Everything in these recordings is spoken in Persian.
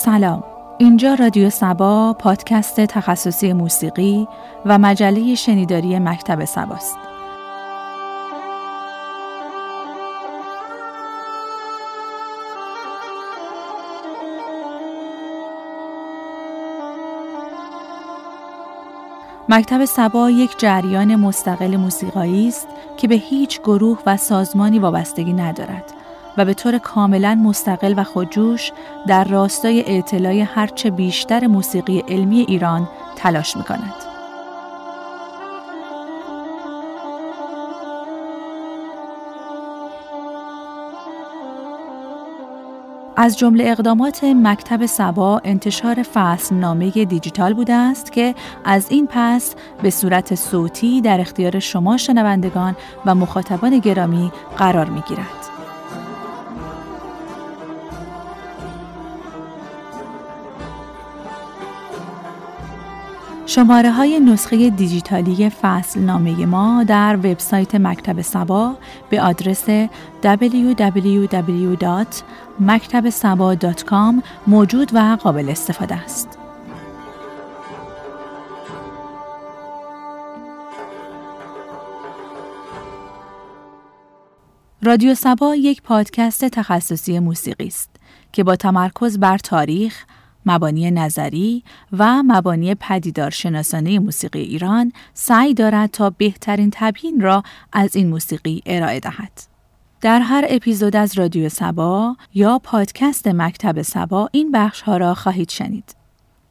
سلام. اینجا رادیو سبا پادکست تخصصی موسیقی و مجله شنیداری مکتب سباست. مکتب سبا یک جریان مستقل موسیقایی است که به هیچ گروه و سازمانی وابستگی ندارد. و به طور کاملا مستقل و خودجوش در راستای اطلاع هرچه بیشتر موسیقی علمی ایران تلاش می کند. از جمله اقدامات مکتب سبا انتشار فصل نامه دیجیتال بوده است که از این پس به صورت صوتی در اختیار شما شنوندگان و مخاطبان گرامی قرار می گیرد. شماره های نسخه دیجیتالی فصل نامه ما در وبسایت مکتب سبا به آدرس www.maktabsaba.com موجود و قابل استفاده است. رادیو سبا یک پادکست تخصصی موسیقی است که با تمرکز بر تاریخ، مبانی نظری و مبانی پدیدار شناسانه موسیقی ایران سعی دارد تا بهترین تبیین را از این موسیقی ارائه دهد. در هر اپیزود از رادیو سبا یا پادکست مکتب سبا این بخش ها را خواهید شنید.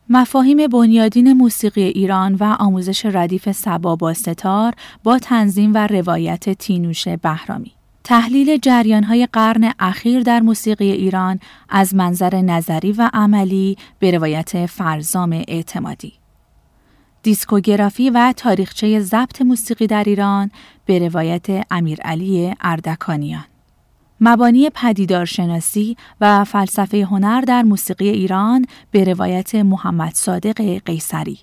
مفاهیم بنیادین موسیقی ایران و آموزش ردیف سبا با ستار با تنظیم و روایت تینوش بهرامی. تحلیل های قرن اخیر در موسیقی ایران از منظر نظری و عملی به روایت فرزام اعتمادی. دیسکوگرافی و تاریخچه ضبط موسیقی در ایران به روایت امیرعلی اردکانیان. مبانی پدیدارشناسی و فلسفه هنر در موسیقی ایران به روایت محمد صادق قیصری.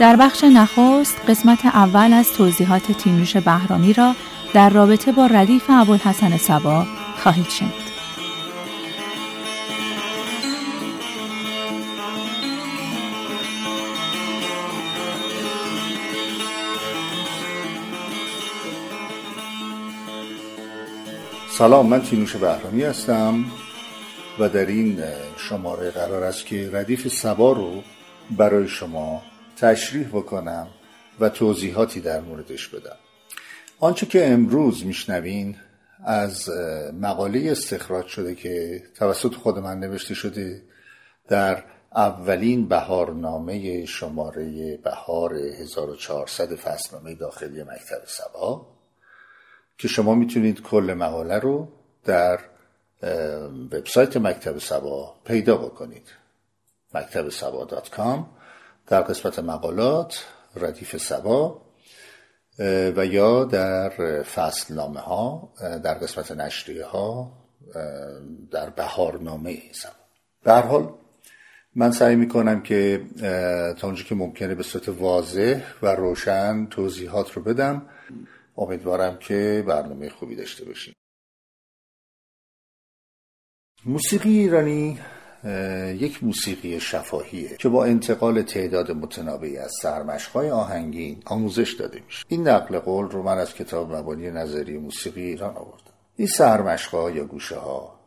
در بخش نخست قسمت اول از توضیحات تینوش بهرامی را در رابطه با ردیف ابوالحسن سبا خواهید شنید. سلام من تینوش بهرامی هستم و در این شماره قرار است که ردیف سبا رو برای شما تشریح بکنم و توضیحاتی در موردش بدم. آنچه که امروز میشنوین از مقاله استخراج شده که توسط خود من نوشته شده در اولین بهارنامه شماره بهار 1400 فصلنامه داخلی مکتب سبا که شما می‌تونید کل مقاله رو در وبسایت مکتب سبا پیدا بکنید. مکتب سبا در قسمت مقالات ردیف سبا و یا در فصل نامه ها در قسمت نشریه ها در بهارنامه سبا. به حال من سعی می کنم که تا اونجا که ممکنه به صورت واضح و روشن توضیحات رو بدم. امیدوارم که برنامه خوبی داشته باشیم. موسیقی ایرانی یک موسیقی شفاهیه که با انتقال تعداد متنابعی از سرمشقهای آهنگین آموزش داده میشه. این نقل قول رو من از کتاب مبانی نظری موسیقی ایران آوردم. این سرمشقها یا گوشه ها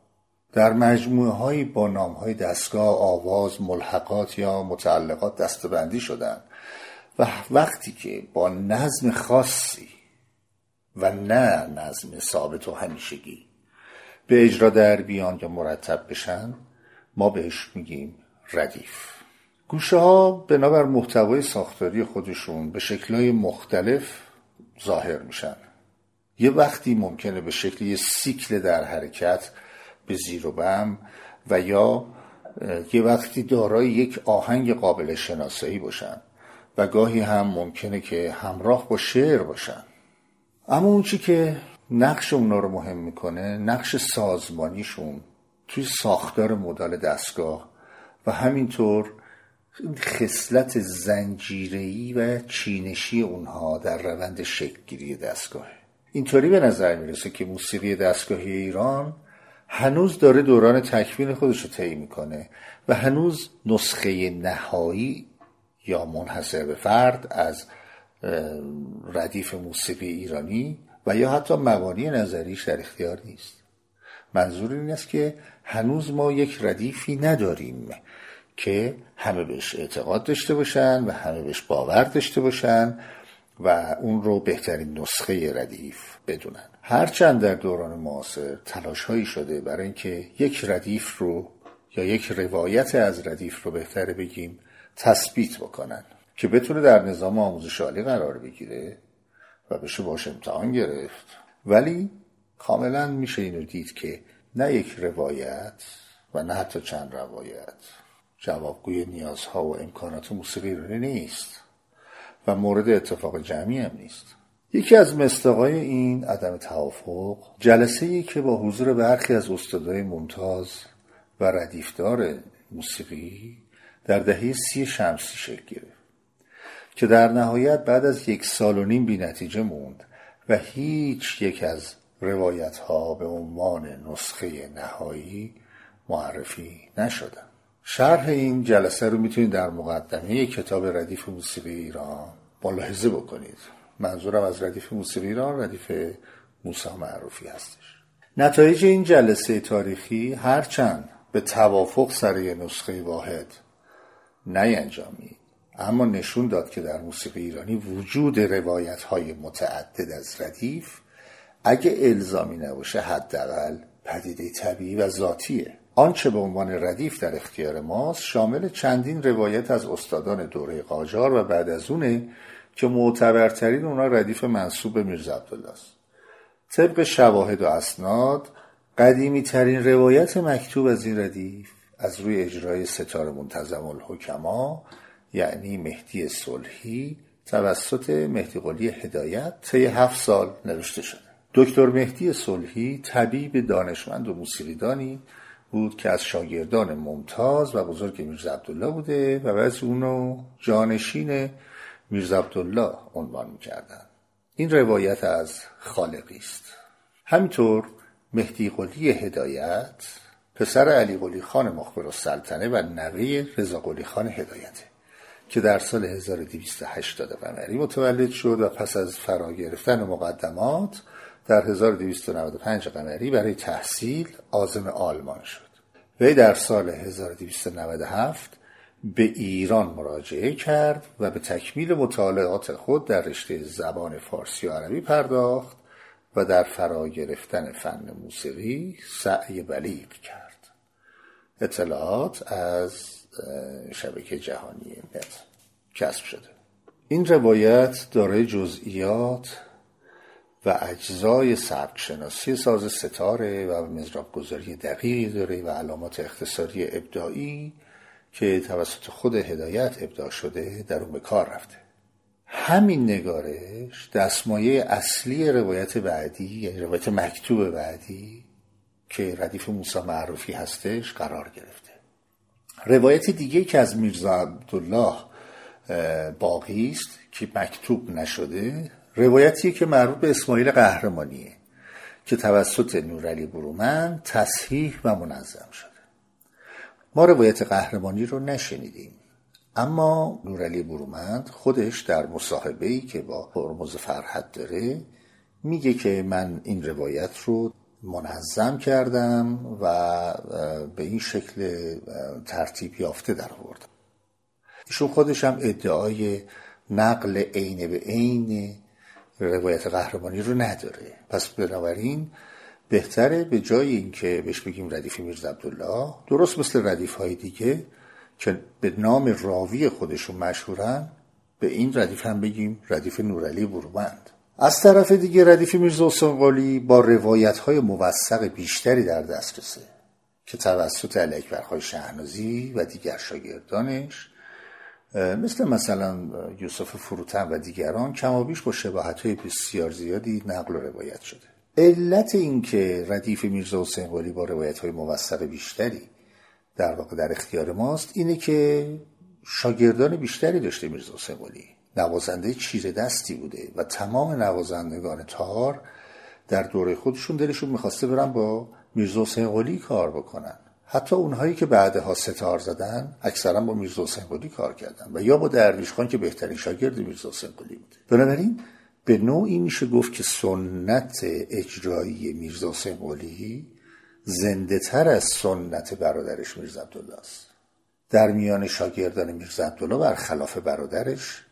در مجموعه هایی با نام های دستگاه آواز ملحقات یا متعلقات دستبندی شدن و وقتی که با نظم خاصی و نه نظم ثابت و همیشگی به اجرا در بیان یا مرتب بشن ما بهش میگیم ردیف. گوشه ها بنابر محتوای ساختاری خودشون به شکلهای مختلف ظاهر میشن. یه وقتی ممکنه به شکل یه سیکل در حرکت به زیر و بم و یا یه وقتی دارای یک آهنگ قابل شناسایی باشن و گاهی هم ممکنه که همراه با شعر باشن. اما اون چی که نقش اونا رو مهم می‌کنه نقش سازمانیشون توی ساختار مدال دستگاه و همینطور خصلت زنجیری و چینشی اونها در روند شکلگیری دستگاه. اینطوری به نظر می‌رسه که موسیقی دستگاهی ایران هنوز داره دوران تکوین خودش رو طی می‌کنه و هنوز نسخه نهایی یا منحصر به فرد از ردیف موسیقی ایرانی و یا حتی مبانی نظریش در اختیار نیست. منظور این است که هنوز ما یک ردیفی نداریم که همه بهش اعتقاد داشته باشن و همه بهش باور داشته باشن و اون رو بهترین نسخه ردیف بدونن. هرچند در دوران معاصر تلاش هایی شده برای اینکه یک ردیف رو یا یک روایت از ردیف رو بهتره بگیم تثبیت بکنن که بتونه در نظام آموزش عالی قرار بگیره و بشه باش امتحان گرفت. ولی کاملا میشه اینو دید که نه یک روایت و نه حتی چند روایت. جوابگوی نیازها و امکانات موسیقی ایرانی نیست و مورد اتفاق جمعی هم نیست. یکی از مستقای این عدم توافق جلسه ای که با حضور برخی از استادای ممتاز و ردیفدار موسیقی در دهه سی شمسی شکل گرفت که در نهایت بعد از یک سال و نیم بی نتیجه موند و هیچ یک از روایت ها به عنوان نسخه نهایی معرفی نشدن. شرح این جلسه رو می‌تونید در مقدمه کتاب ردیف موسیقی ایران ملاحظه بکنید. منظورم از ردیف موسیقی ایران ردیف موسا معروفی هستش. نتایج این جلسه تاریخی هرچند به توافق سر نسخه واحد نینجامید اما نشون داد که در موسیقی ایرانی وجود روایت های متعدد از ردیف اگه الزامی نباشه حداقل پدیده طبیعی و ذاتیه. آنچه به عنوان ردیف در اختیار ماست شامل چندین روایت از استادان دوره قاجار و بعد از اونه که معتبرترین اونا ردیف منصوب به میرزا عبدالله است طبق شواهد و اسناد قدیمی ترین روایت مکتوب از این ردیف از روی اجرای ستار منتظم الحکما یعنی مهدی صلحی توسط مهدی قلی هدایت طی هفت سال نوشته شده. دکتر مهدی صلحی طبیب دانشمند و موسیقیدانی بود که از شاگردان ممتاز و بزرگ میرزا عبدالله بوده و بعض اونو جانشین میرزا عبدالله عنوان می‌کردن. این روایت از خالقی است. همینطور مهدی قلی هدایت پسر علی قلی خان مخبر السلطنه و نوه رضا قلی خان هدایته که در سال 1280 قمری متولد شد و پس از فرا گرفتن مقدمات در 1295 قمری برای تحصیل آزم آلمان شد. وی در سال 1297 به ایران مراجعه کرد و به تکمیل مطالعات خود در رشته زبان فارسی و عربی پرداخت و در فرا گرفتن فن موسیقی سعی بلیغ کرد. اطلاعات از شبکه جهانی نت کسب شده. این روایت دارای جزئیات و اجزای سبک شناسی ساز ستاره و مزراب گذاری دقیقی داره و علامات اختصاری ابداعی که توسط خود هدایت ابداع شده در اون به کار رفته. همین نگارش دستمایه اصلی روایت بعدی یعنی روایت مکتوب بعدی که ردیف موسی معروفی هستش قرار گرفته. روایت دیگه که از میرزا عبدالله باقی است که مکتوب نشده روایتی که مربوط به اسماعیل قهرمانیه که توسط نورعلی برومن تصحیح و منظم شده. ما روایت قهرمانی رو نشنیدیم اما نورعلی برومند خودش در مصاحبه ای که با هرمز فرحت داره میگه که من این روایت رو منظم کردم و به این شکل ترتیب یافته در آوردم. ایشون خودش هم ادعای نقل عین به عین روایت قهرمانی رو نداره. پس بنابراین بهتره به جای اینکه بهش بگیم ردیف میرزا عبدالله درست مثل ردیف های دیگه که به نام راوی خودشون مشهورن به این ردیف هم بگیم ردیف نورعلی برومند از طرف دیگه ردیف میرزا حسین با روایت های موثق بیشتری در دسترسه که توسط علی اکبرخای شهنازی و دیگر شاگردانش مثل مثلا یوسف فروتن و دیگران کمابیش با شباهت های بسیار زیادی نقل و روایت شده. علت این که ردیف میرزا حسین قلی با روایت های موثق بیشتری در واقع در اختیار ماست اینه که شاگردان بیشتری داشته میرزا حسین قلی نوازنده چیره دستی بوده و تمام نوازندگان تار در دوره خودشون دلشون می‌خواسته برن با میرزا حسین قلی کار بکنن. حتی اونهایی که بعدها ستار زدن اکثرا با میرزا حسین قلی کار کردن و یا با درویش خان که بهترین شاگرد میرزا حسین قلی بوده. بنابراین به نوعی میشه گفت که سنت اجرایی میرزا حسین قلی زنده تر از سنت برادرش میرزا عبدالله است در میان شاگردان میرزا عبدالله برخلاف برادرش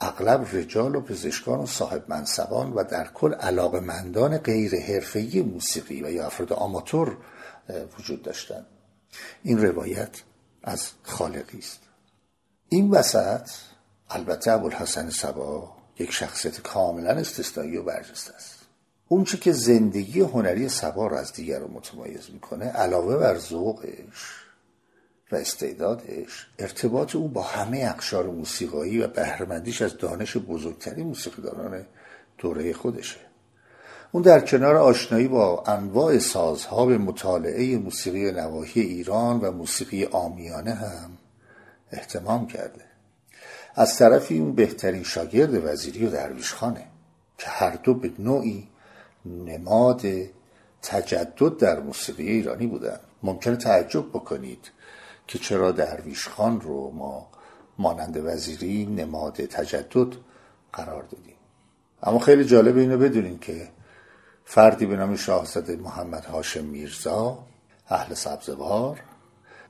اغلب رجال و پزشکان و صاحب منصبان و در کل علاقمندان غیر حرفه‌ای موسیقی و یا افراد آماتور وجود داشتند این روایت از خالقی است. این وسط البته ابوالحسن سبا یک شخصیت کاملا استثنایی و برجسته است. اون که زندگی هنری سبا رو از دیگر رو متمایز می‌کنه علاوه بر ذوقش و استعدادش ارتباط او با همه اقشار موسیقایی و بهرهمندیش از دانش بزرگترین موسیقیدانان دوره خودشه. اون در کنار آشنایی با انواع سازها به مطالعه موسیقی نواحی ایران و موسیقی آمیانه هم احتمام کرده. از طرفی اون بهترین شاگرد وزیری و درویش خانه که هر دو به نوعی نماد تجدد در موسیقی ایرانی بودن. ممکنه تعجب بکنید که چرا درویش خان رو ما مانند وزیری نماد تجدد قرار دادیم. اما خیلی جالب اینو بدونین که فردی به نام شاهزاده محمد هاشم میرزا اهل سبزوار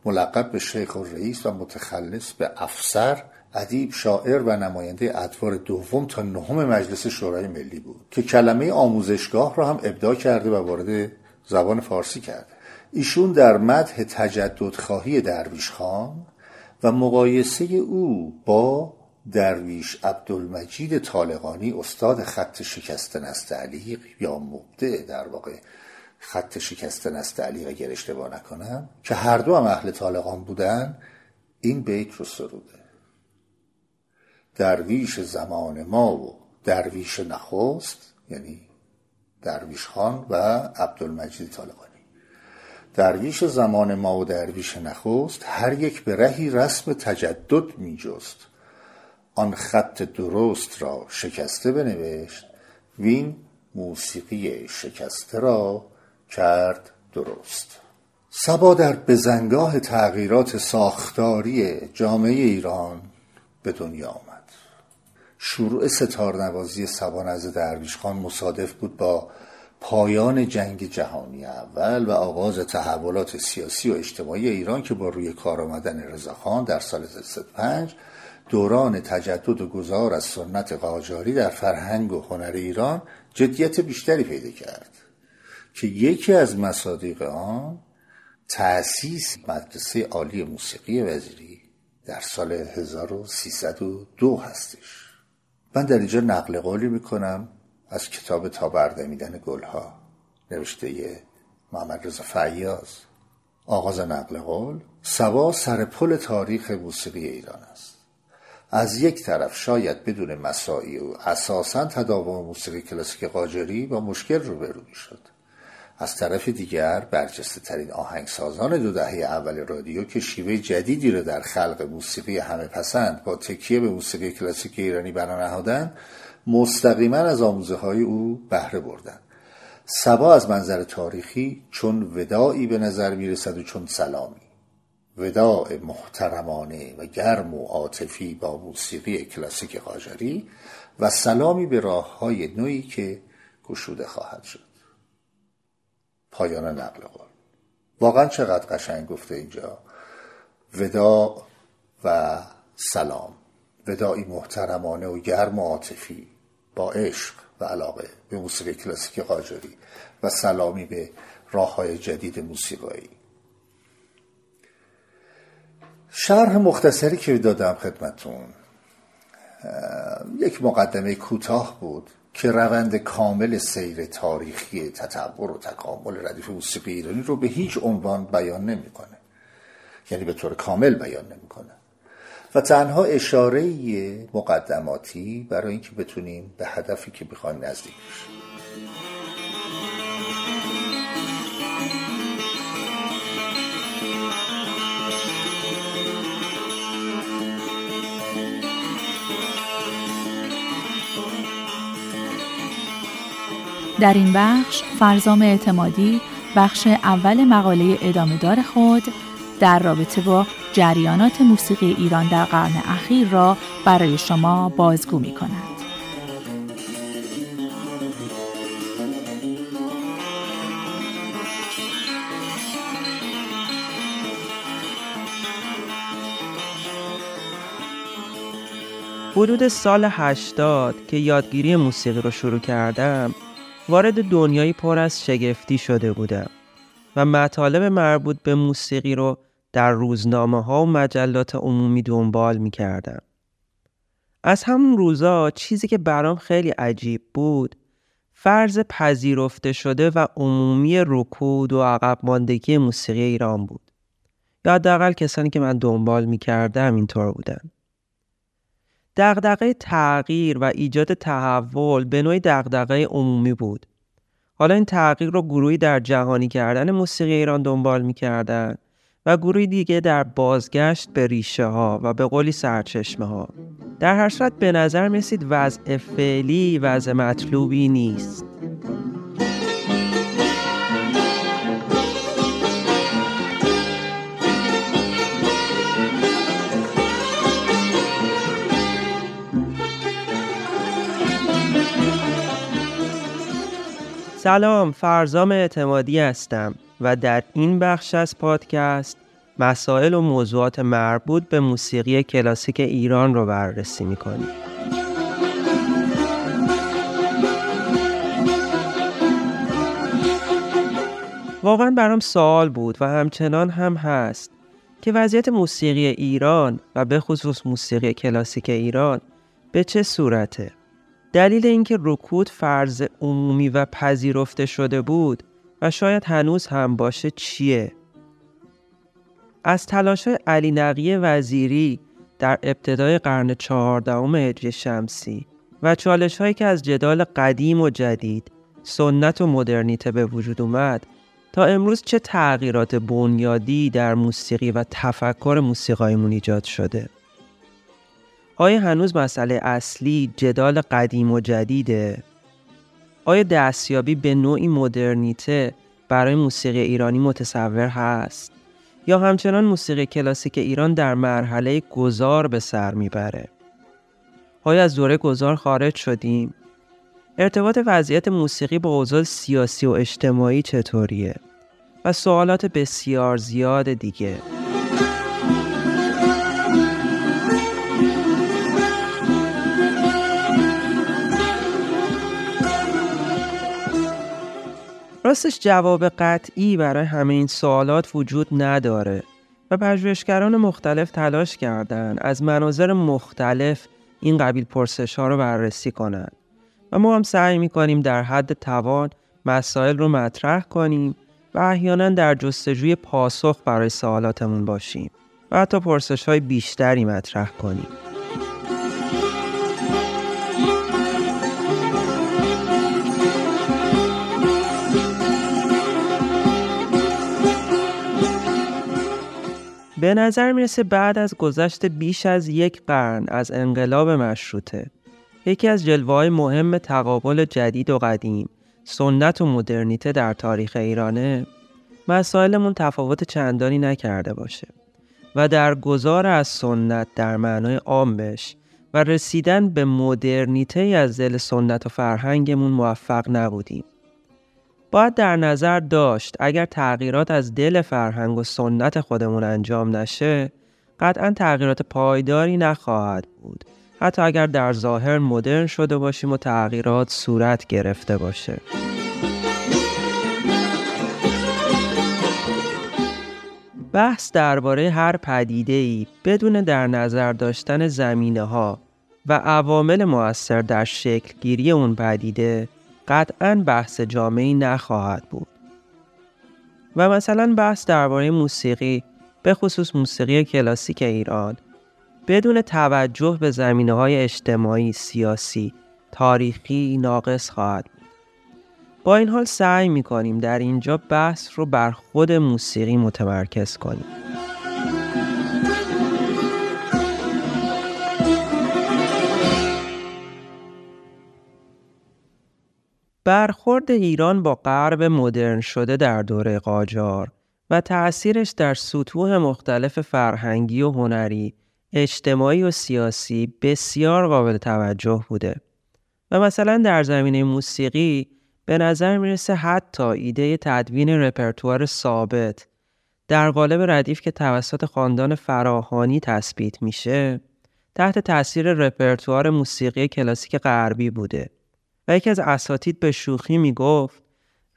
ملقب به شیخ و رئیس و متخلص به افسر ادیب شاعر و نماینده ادوار دوم تا نهم مجلس شورای ملی بود که کلمه آموزشگاه را هم ابداع کرده و وارد زبان فارسی کرده ایشون در مدح تجدد خواهی درویش خان و مقایسه او با درویش عبدالمجید طالقانی استاد خط شکست نستعلیق یا مبدع در واقع خط شکست نستعلیق اگر اشتباه نکنم که هر دو هم اهل طالقان بودن این بیت رو سروده. درویش زمان ما و درویش نخست یعنی درویش خان و عبدالمجید طالقانی. درویش زمان ما و درویش نخست هر یک به رهی رسم تجدد می جست آن خط درست را شکسته بنوشت وین موسیقی شکسته را کرد درست. سبا در بزنگاه تغییرات ساختاری جامعه ایران به دنیا آمد. شروع ستارنوازی سبا نزد درویش خان مصادف بود با پایان جنگ جهانی اول و آغاز تحولات سیاسی و اجتماعی ایران که با روی کار آمدن رضاخان در سال 65 دوران تجدد و گذار از سنت قاجاری در فرهنگ و هنر ایران جدیت بیشتری پیدا کرد که یکی از مصادیق آن تأسیس مدرسه عالی موسیقی وزیری در سال 1302 هستش. من در اینجا نقل قولی می‌کنم از کتاب تا بردمیدن گلها نوشته محمد رضا فیاض. آغاز نقل قول سوا سر پل تاریخ موسیقی ایران است. از یک طرف شاید بدون مساعی و اساسا تداوم موسیقی کلاسیک قاجاری با مشکل روبرو شد از طرف دیگر برجسته ترین آهنگسازان دو دهه اول رادیو که شیوه جدیدی را در خلق موسیقی همه پسند با تکیه به موسیقی کلاسیک ایرانی بنا نهادند مستقیما از آموزه های او بهره بردند. سبا از منظر تاریخی چون وداعی به نظر می رسد و چون سلامی. وداع محترمانه و گرم و عاطفی با موسیقی کلاسیک قاجاری و سلامی به راه های نوعی که گشوده خواهد شد. پایان نقل قول. واقعا چقدر قشنگ گفته اینجا. وداع و سلام. وداعی محترمانه و گرم و عاطفی با عشق و علاقه به موسیقی کلاسیک قاجاری و سلامی به راه های جدید موسیقایی. شرح مختصری که دادم خدمتون. یک مقدمه کوتاه بود که روند کامل سیر تاریخی تطور و تکامل ردیف موسیقی ایرانی رو به هیچ عنوان بیان نمی‌کنه. یعنی به طور کامل بیان نمی‌کنه. و تنها اشاره مقدماتی برای اینکه بتونیم به هدفی که بخوایم نزدیک بشیم. در این بخش فرزام اعتمادی بخش اول مقاله ادامه دار خود در رابطه با جریانات موسیقی ایران در قرن اخیر را برای شما بازگو می کند. حدود سال 80 که یادگیری موسیقی رو شروع کردم وارد دنیایی پر از شگفتی شده بودم و مطالب مربوط به موسیقی رو در روزنامه ها و مجلات عمومی دنبال می کردم. از همون روزا چیزی که برام خیلی عجیب بود فرض پذیرفته شده و عمومی رکود و عقب ماندگی موسیقی ایران بود. یا حداقل کسانی که من دنبال می کردم اینطور بودن. دغدغه تغییر و ایجاد تحول به نوعی دغدغه عمومی بود. حالا این تغییر رو گروهی در جهانی کردن موسیقی ایران دنبال می‌کردن و گروهی دیگه در بازگشت به ریشه ها و به قولی سرچشمه ها. در هر صورت به نظر میسید وضع فعلی وضع مطلوبی نیست. سلام فرزام اعتمادی هستم و در این بخش از پادکست مسائل و موضوعات مربوط به موسیقی کلاسیک ایران رو بررسی می‌کنیم. واقعا برام سوال بود و همچنان هم هست که وضعیت موسیقی ایران و به خصوص موسیقی کلاسیک ایران به چه صورته؟ دلیل اینکه رکود فرض عمومی و پذیرفته شده بود و شاید هنوز هم باشه چیه؟ از تلاش علی نقی وزیری در ابتدای قرن چهاردهم هجری شمسی و چالش هایی که از جدال قدیم و جدید سنت و مدرنیته به وجود اومد تا امروز چه تغییرات بنیادی در موسیقی و تفکر موسیقایمون ایجاد شده آیا هنوز مسئله اصلی جدال قدیم و جدیده؟ آیا دستیابی به نوعی مدرنیته برای موسیقی ایرانی متصور هست؟ یا همچنان موسیقی کلاسیک ایران در مرحله گذار به سر می‌بره؟ آیا از دوره گذار خارج شدیم؟ ارتباط وضعیت موسیقی با اوضاع سیاسی و اجتماعی چطوریه؟ و سوالات بسیار زیاد دیگه راستش جواب قطعی برای همه این سوالات وجود نداره و پژوهشگران مختلف تلاش کردند از مناظر مختلف این قبیل پرسش ها رو بررسی کنند. و ما هم سعی می‌کنیم در حد توان مسائل رو مطرح کنیم و احیانا در جستجوی پاسخ برای سوالاتمون باشیم و حتی پرسش های بیشتری مطرح کنیم. به نظر می‌رسه بعد از گذشت بیش از یک قرن از انقلاب مشروطه. یکی از جلوه های مهم تقابل جدید و قدیم سنت و مدرنیته در تاریخ ایرانه مسائلمون تفاوت چندانی نکرده باشه و در گذار از سنت در معنای عامش و رسیدن به مدرنیته از دل سنت و فرهنگمون موفق نبودیم. باید در نظر داشت اگر تغییرات از دل فرهنگ و سنت خودمون انجام نشه قطعا تغییرات پایداری نخواهد بود. حتی اگر در ظاهر مدرن شده باشیم و تغییرات صورت گرفته باشه. بحث درباره هر پدیده ای بدون در نظر داشتن زمینه ها و عوامل مؤثر در شکل گیری اون پدیده قطعا بحث جامعی نخواهد بود و مثلا بحث درباره موسیقی به خصوص موسیقی کلاسیک ایران بدون توجه به زمینه های اجتماعی، سیاسی، تاریخی ناقص خواهد بود. با این حال سعی می کنیم در اینجا بحث رو بر خود موسیقی متمرکز کنیم. برخورد ایران با غرب مدرن شده در دوره قاجار و تأثیرش در سطوح مختلف فرهنگی و هنری، اجتماعی و سیاسی بسیار قابل توجه بوده و مثلا در زمینه موسیقی به نظر می‌رسه حتی ایده تدوین رپرتوار ثابت در قالب ردیف که توسط خاندان فراهانی تثبیت میشه تحت تاثیر رپرتوار موسیقی کلاسیک غربی بوده. و یکی از اساتید به شوخی می‌گفت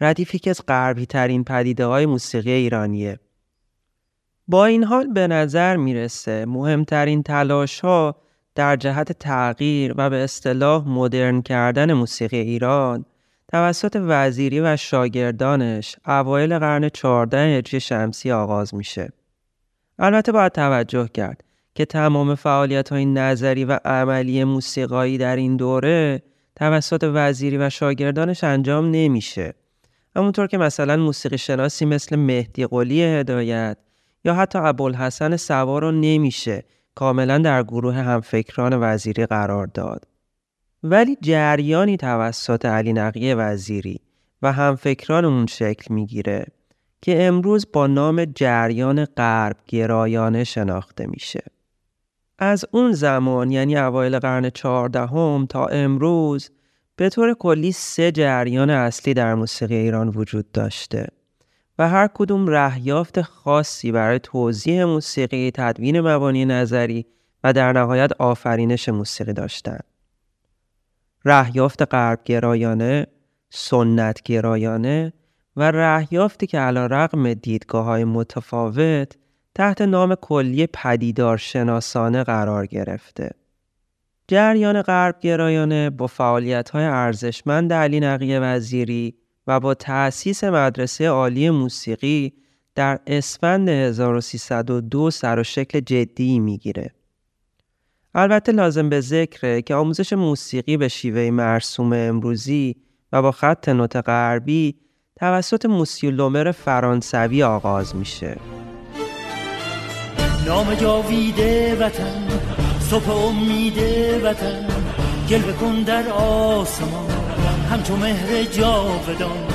ردیف یکی از غربی ترین پدیده های موسیقی ایرانیه با این حال به نظر می‌رسه مهمترین تلاش ها در جهت تغییر و به اصطلاح مدرن کردن موسیقی ایران توسط وزیری و شاگردانش اوایل قرن 14 هجری شمسی آغاز میشه. البته باید توجه کرد که تمام فعالیت های نظری و عملی موسیقایی در این دوره توسط وزیری و شاگردانش انجام نمیشه. همونطور که مثلا موسیقی شناسی مثل مهدی قلی هدایت یا حتی ابوالحسن سوار رو نمیشه کاملا در گروه همفکران وزیری قرار داد. ولی جریانی توسط علی نقیه وزیری و همفکران اون شکل می‌گیره که امروز با نام جریان غرب گرایانه شناخته میشه. از اون زمان یعنی اوایل قرن چهاردهم تا امروز به طور کلی سه جریان اصلی در موسیقی ایران وجود داشته و هر کدوم رهیافت خاصی برای توضیح موسیقی، تدوین مبانی نظری و در نهایت آفرینش موسیقی داشتند. رهیافت غرب گرایانه، سنت گرایانه و رهیافتی که علا رقم دیدگاه های متفاوت تحت نام کلی پدیدار شناسانه قرار گرفته. جریان غرب گرایانه با فعالیت های ارزشمند علی نقیه وزیری و با تأسیس مدرسه عالی موسیقی در اسفند 1302 سر و شکل جدی می‌گیره. البته لازم به ذکره که آموزش موسیقی به شیوه مرسوم امروزی و با خط نوت غربی توسط موسیولومر فرانسوی آغاز میشه. نام جاویده وطن صبح امید وطن گل کن در آسمان همچو مهر جاودان.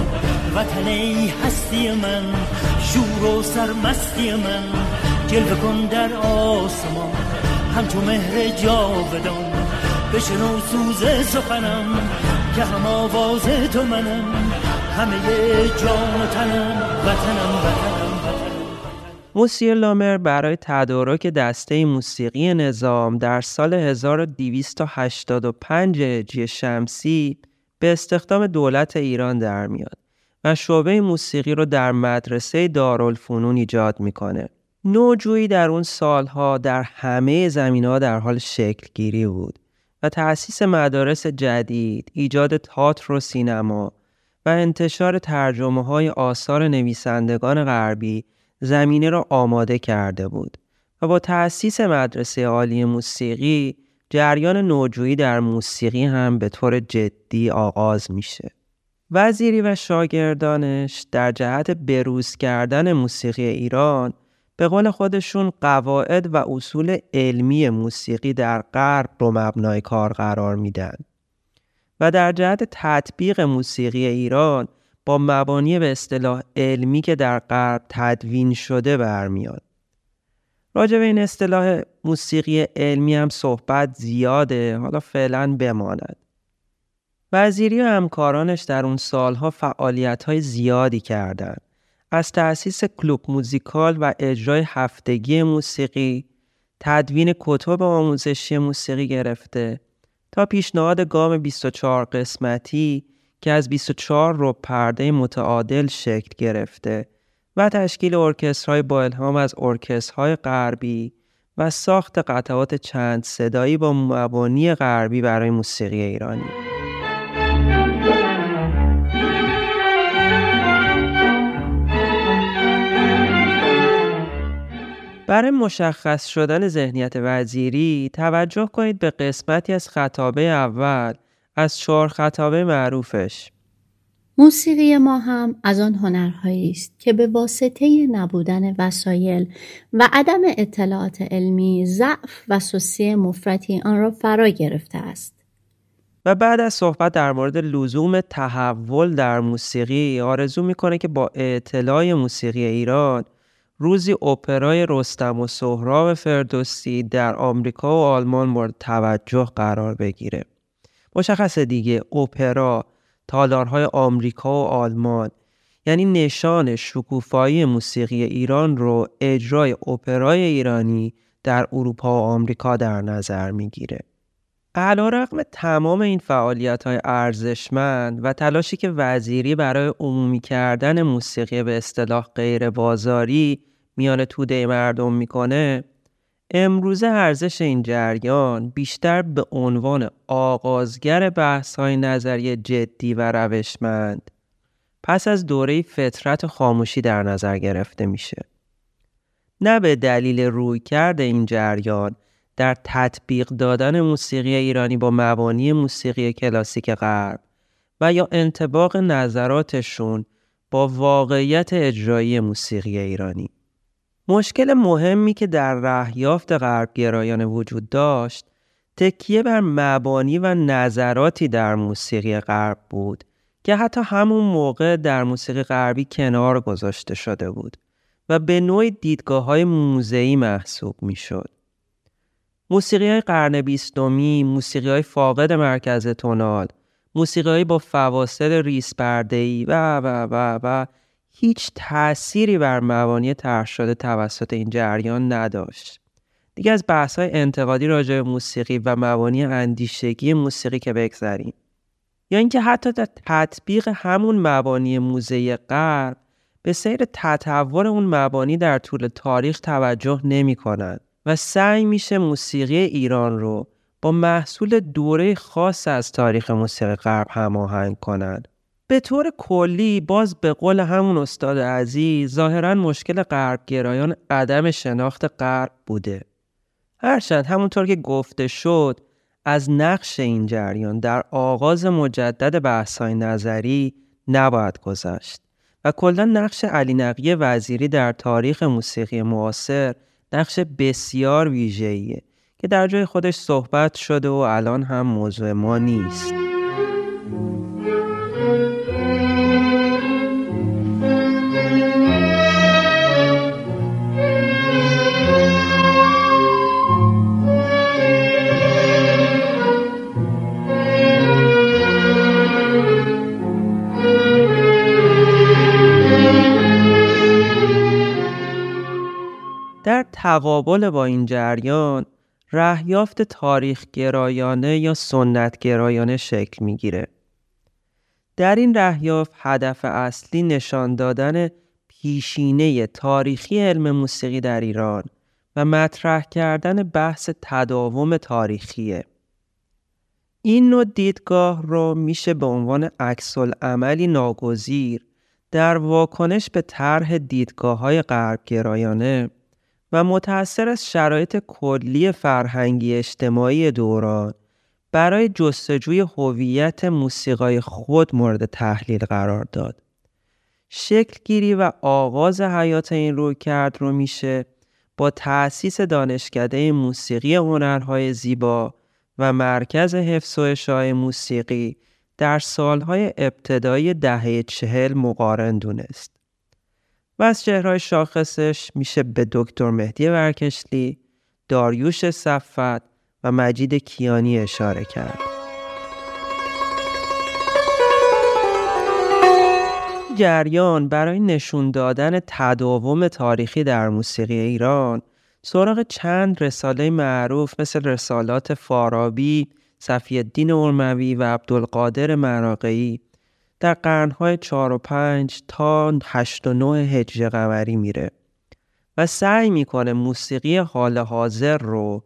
وطن ای هستی من شور و سرمستی من گل کن در آسمان همچو مهر جاودان. بشنو سوز سخنم که هم آواز تو منم همه جان و تنم وطنم وطنم. موسیو لامر برای تدارک دسته موسیقی نظام در سال 1285 هجری شمسی به استخدام دولت ایران در میاد و شعبه موسیقی رو در مدرسه دارالفنون ایجاد می‌کنه. نوجویی در اون سالها در همه زمین در حال شکل گیری بود و تأسیس مدارس جدید، ایجاد تاتر و سینما و انتشار ترجمه های آثار نویسندگان غربی زمینه را آماده کرده بود و با تأسیس مدرسه عالی موسیقی جریان نوجویی در موسیقی هم به طور جدی آغاز میشه. وزیری و شاگردانش در جهت بروز کردن موسیقی ایران به قول خودشون قواعد و اصول علمی موسیقی در غرب رو مبنای کار قرار میدن و در جهت تطبیق موسیقی ایران با مبانی به اصطلاح علمی که در غرب تدوین شده برمیاد. راجع به این اصطلاح موسیقی علمی هم صحبت زیاده حالا فعلا بماند. وزیری و همکارانش در اون سالها فعالیت های زیادی کردند. از تأسیس کلوب موزیکال و اجرای هفتگی موسیقی، تدوین کتب آموزشی موسیقی گرفته تا پیشنهاد گام 24 قسمتی که از 24 رو پرده متعادل شکل گرفته و تشکیل ارکسترهای با الهام از ارکسترهای غربی و ساخت قطعات چند صدایی با مبانی غربی برای موسیقی ایرانی. برای مشخص شدن ذهنیت وزیری توجه کنید به قسمتی از خطابه اول از چهار خطابه معروفش موسیقی ما هم از آن هنرهایی است که به واسطه نبودن وسایل و عدم اطلاعات علمی ضعف و سوسی مفرتی آن را فرا گرفته است و بعد از صحبت در مورد لزوم تحول در موسیقی آرزو می‌کنه که با اطلاع موسیقی ایران روزی اپرای رستم و سهراب فردوسی در آمریکا و آلمان مورد توجه قرار بگیره. مشخص دیگه اپرا تالارهای آمریکا و آلمان یعنی نشان شکوفایی موسیقی ایران رو اجرای اپرای ایرانی در اروپا و آمریکا در نظر می‌گیره. علا رقم تمام این فعالیت های ارزشمند و تلاشی که وزیری برای عمومی کردن موسیقی به اصطلاح غیر بازاری میان توده مردم می‌کنه امروزه ارزش این جریان بیشتر به عنوان آغازگر بحث های نظری جدی و روشمند پس از دوره فطرت خاموشی در نظر گرفته میشه. نه به دلیل روی کرده این جریان در تطبیق دادن موسیقی ایرانی با مبانی موسیقی کلاسیک غرب و یا انتباق نظراتشون با واقعیت اجرایی موسیقی ایرانی. مشکل مهمی که در رهیافت غرب گرایان وجود داشت تکیه بر مبانی و نظراتی در موسیقی غرب بود که حتی همون موقع در موسیقی غربی کنار گذاشته شده بود و به نوعی دیدگاه های موزهی محسوب می شد. موسیقی های قرن بیستمی، موسیقی های فاقد مرکز تونال، موسیقی های با فواصل ریس ای و و و و هیچ تأثیری بر مبانی طرح شده توسط این جریان نداشت. دیگه از بحث های انتقادی راجع به موسیقی و مبانی اندیشگی موسیقی که بگذریم. یا اینکه حتی در تطبیق همون مبانی موزه غرب به سیر تطور اون مبانی در طول تاریخ توجه نمی کنند و سعی میشه موسیقی ایران رو با محصول دوره خاص از تاریخ موسیقی غرب هماهنگ کنند. به طور کلی باز به قول همون استاد عزیز ظاهرا مشکل غرب گرایان عدم شناخت غرب بوده. هرچند همونطور که گفته شد از نقش این جریان در آغاز مجدد بحث‌های نظری نباید گذشت و کلا نقش علی نقی وزیری در تاریخ موسیقی معاصر نقش بسیار ویژه‌ایه که در جای خودش صحبت شده و الان هم موضوع ما نیست. در تقابل با این جریان رهیافت تاریخ گرایانه یا سنت گرایانه شکل می‌گیره. در این رهیافت هدف اصلی نشان دادن پیشینه تاریخی علم موسیقی در ایران و مطرح کردن بحث تداوم تاریخیه. این نوع دیدگاه رو میشه به عنوان عکس عملی ناگزیر در واکنش به طرح دیدگاه های غرب گرایانه و متأثر از شرایط کلی فرهنگی اجتماعی دوران برای جستجوی هویت موسیقای خود مورد تحلیل قرار داد. شکل گیری و آغاز حیات این روی کرد رو میشه با تأسیس دانشکده موسیقی هنرهای زیبا و مرکز حفظ و اشاعه موسیقی در سالهای ابتدایی دهه چهل مقارن دونست. و از چهرهای شاخصش میشه به دکتر مهدی ورکشلی، داریوش صفت و مجید کیانی اشاره کرد. جریان برای نشون دادن تداوم تاریخی در موسیقی ایران سراغ چند رساله معروف مثل رسالات فارابی، صفی الدین ارموی و عبدالقادر مراقعی در قرنهای 4 و 5 تا 8 و 9 هجری قمری میره و سعی می‌کنه موسیقی حال حاضر رو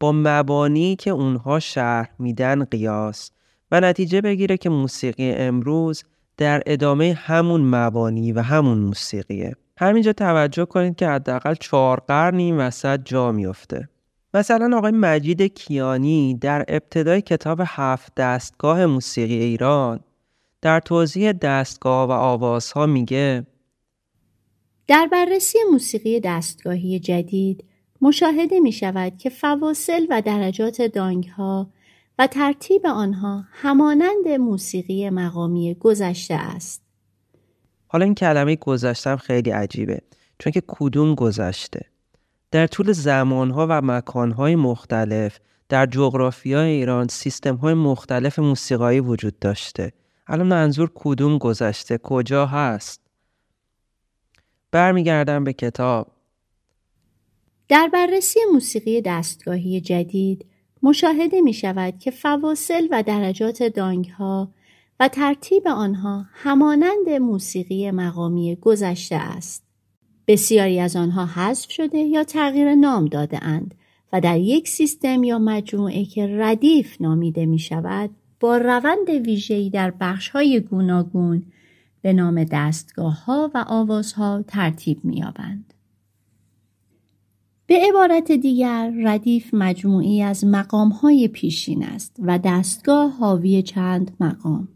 با مبانی که اونها شرح میدن قیاس و نتیجه بگیره که موسیقی امروز در ادامه همون مبانی و همون موسیقیه. همینجا توجه کنید که حداقل چهار قرن این وسط جا میفته مثلا آقای مجید کیانی در ابتدای کتاب هفت دستگاه موسیقی ایران در توضیح دستگاه و آوازها میگه در بررسی موسیقی دستگاهی جدید مشاهده می شود که فواصل و درجات دانگ ها و ترتیب آنها همانند موسیقی مقامی گذشته است. حالا این کلمه گذشته خیلی عجیبه چون که کدوم گذشته در طول زمانها و مکانهای مختلف در جغرافیای ایران سیستم های مختلف موسیقایی وجود داشته الان منظور کدوم گذشته کجا هست برمیگردم به کتاب در بررسی موسیقی دستگاهی جدید مشاهده می شود که فواصل و درجات دانگ ها و ترتیب آنها همانند موسیقی مقامی گذشته است. بسیاری از آنها حذف شده یا تغییر نام داده اند و در یک سیستم یا مجموعه که ردیف نامیده می شود با روند ویژه‌ای در بخش‌های گوناگون به نام دستگاه ها و آوازها ترتیب می‌یابند. به عبارت دیگر ردیف مجموعی از مقامهای پیشین است و دستگاه حاوی چند مقام.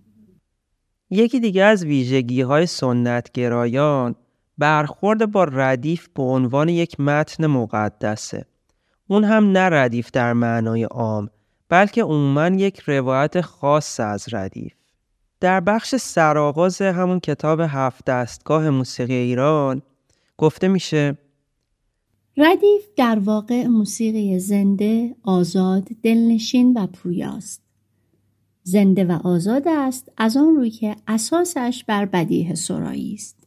یکی دیگر از ویژگی های سنتگرایان برخورد با ردیف به عنوان یک متن مقدسه. اون هم نه ردیف در معنای عام بلکه عموما یک روایت خاص از ردیف. در بخش سرآغاز همون کتاب هفت دستگاه موسیقی ایران گفته میشه ردیف در واقع موسیقی زنده، آزاد، دلنشین و پویاست. زنده و آزاد است از آن روی که اساسش بر بدیه سرایی است.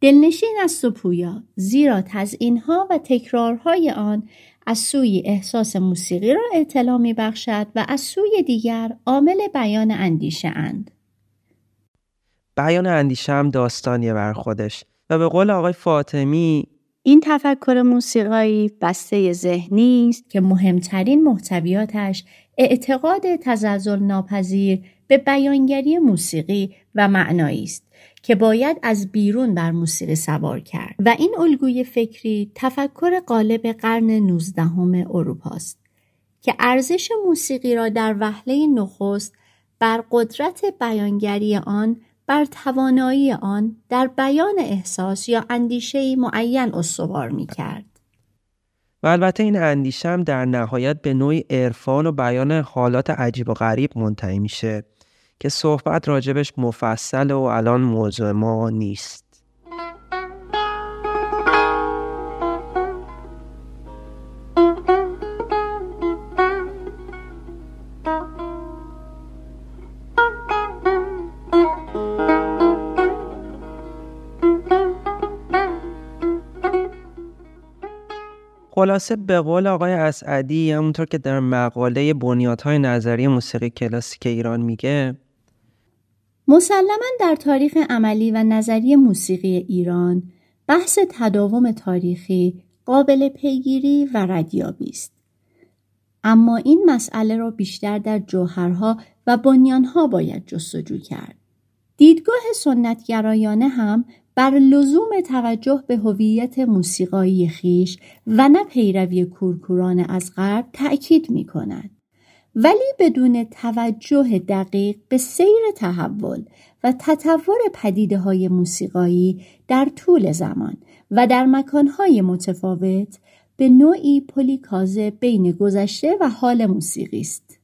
دلنشین است و پویا زیرا تزئینها و تکرارهای آن از سوی احساس موسیقی را اطلاع می بخشد و از سوی دیگر عامل بیان اندیشه اند. بیان اندیشه هم داستانیه بر خودش و به قول آقای فاطمی این تفکر موسیقایی بسته ذهنی است که مهمترین محتویاتش اعتقاد تزلزل ناپذیر به بیانگری موسیقی و معنایی است که باید از بیرون بر موسیقی سوار کرد و این الگوی فکری تفکر قالب قرن نوزدهم اروپاست که ارزش موسیقی را در وهله نخست بر قدرت بیانگری آن بر توانایی آن در بیان احساس یا اندیشه معین استوار می کرد. و البته این اندیشه هم در نهایت به نوعی عرفان و بیان حالات عجیب و غریب منتهی میشه که صحبت راجبش مفصل و الان موضوع ما نیست. خلاصه به قول آقای اسعدی همونطور که در مقاله بنیادهای نظری موسیقی کلاسیک ایران میگه مسلما در تاریخ عملی و نظری موسیقی ایران بحث تداوم تاریخی قابل پیگیری و ردیابی است اما این مسئله را بیشتر در جوهرها و بنیانها باید جستجو کرد دیدگاه سنتگرایانه هم بر لزوم توجه به هویت موسیقایی خیش و نه پیروی کورکوران از غرب تأکید می کند. ولی بدون توجه دقیق به سیر تحول و تطور پدیده های موسیقایی در طول زمان و در مکانهای متفاوت به نوعی پلیکازه بین گذشته و حال موسیقی است.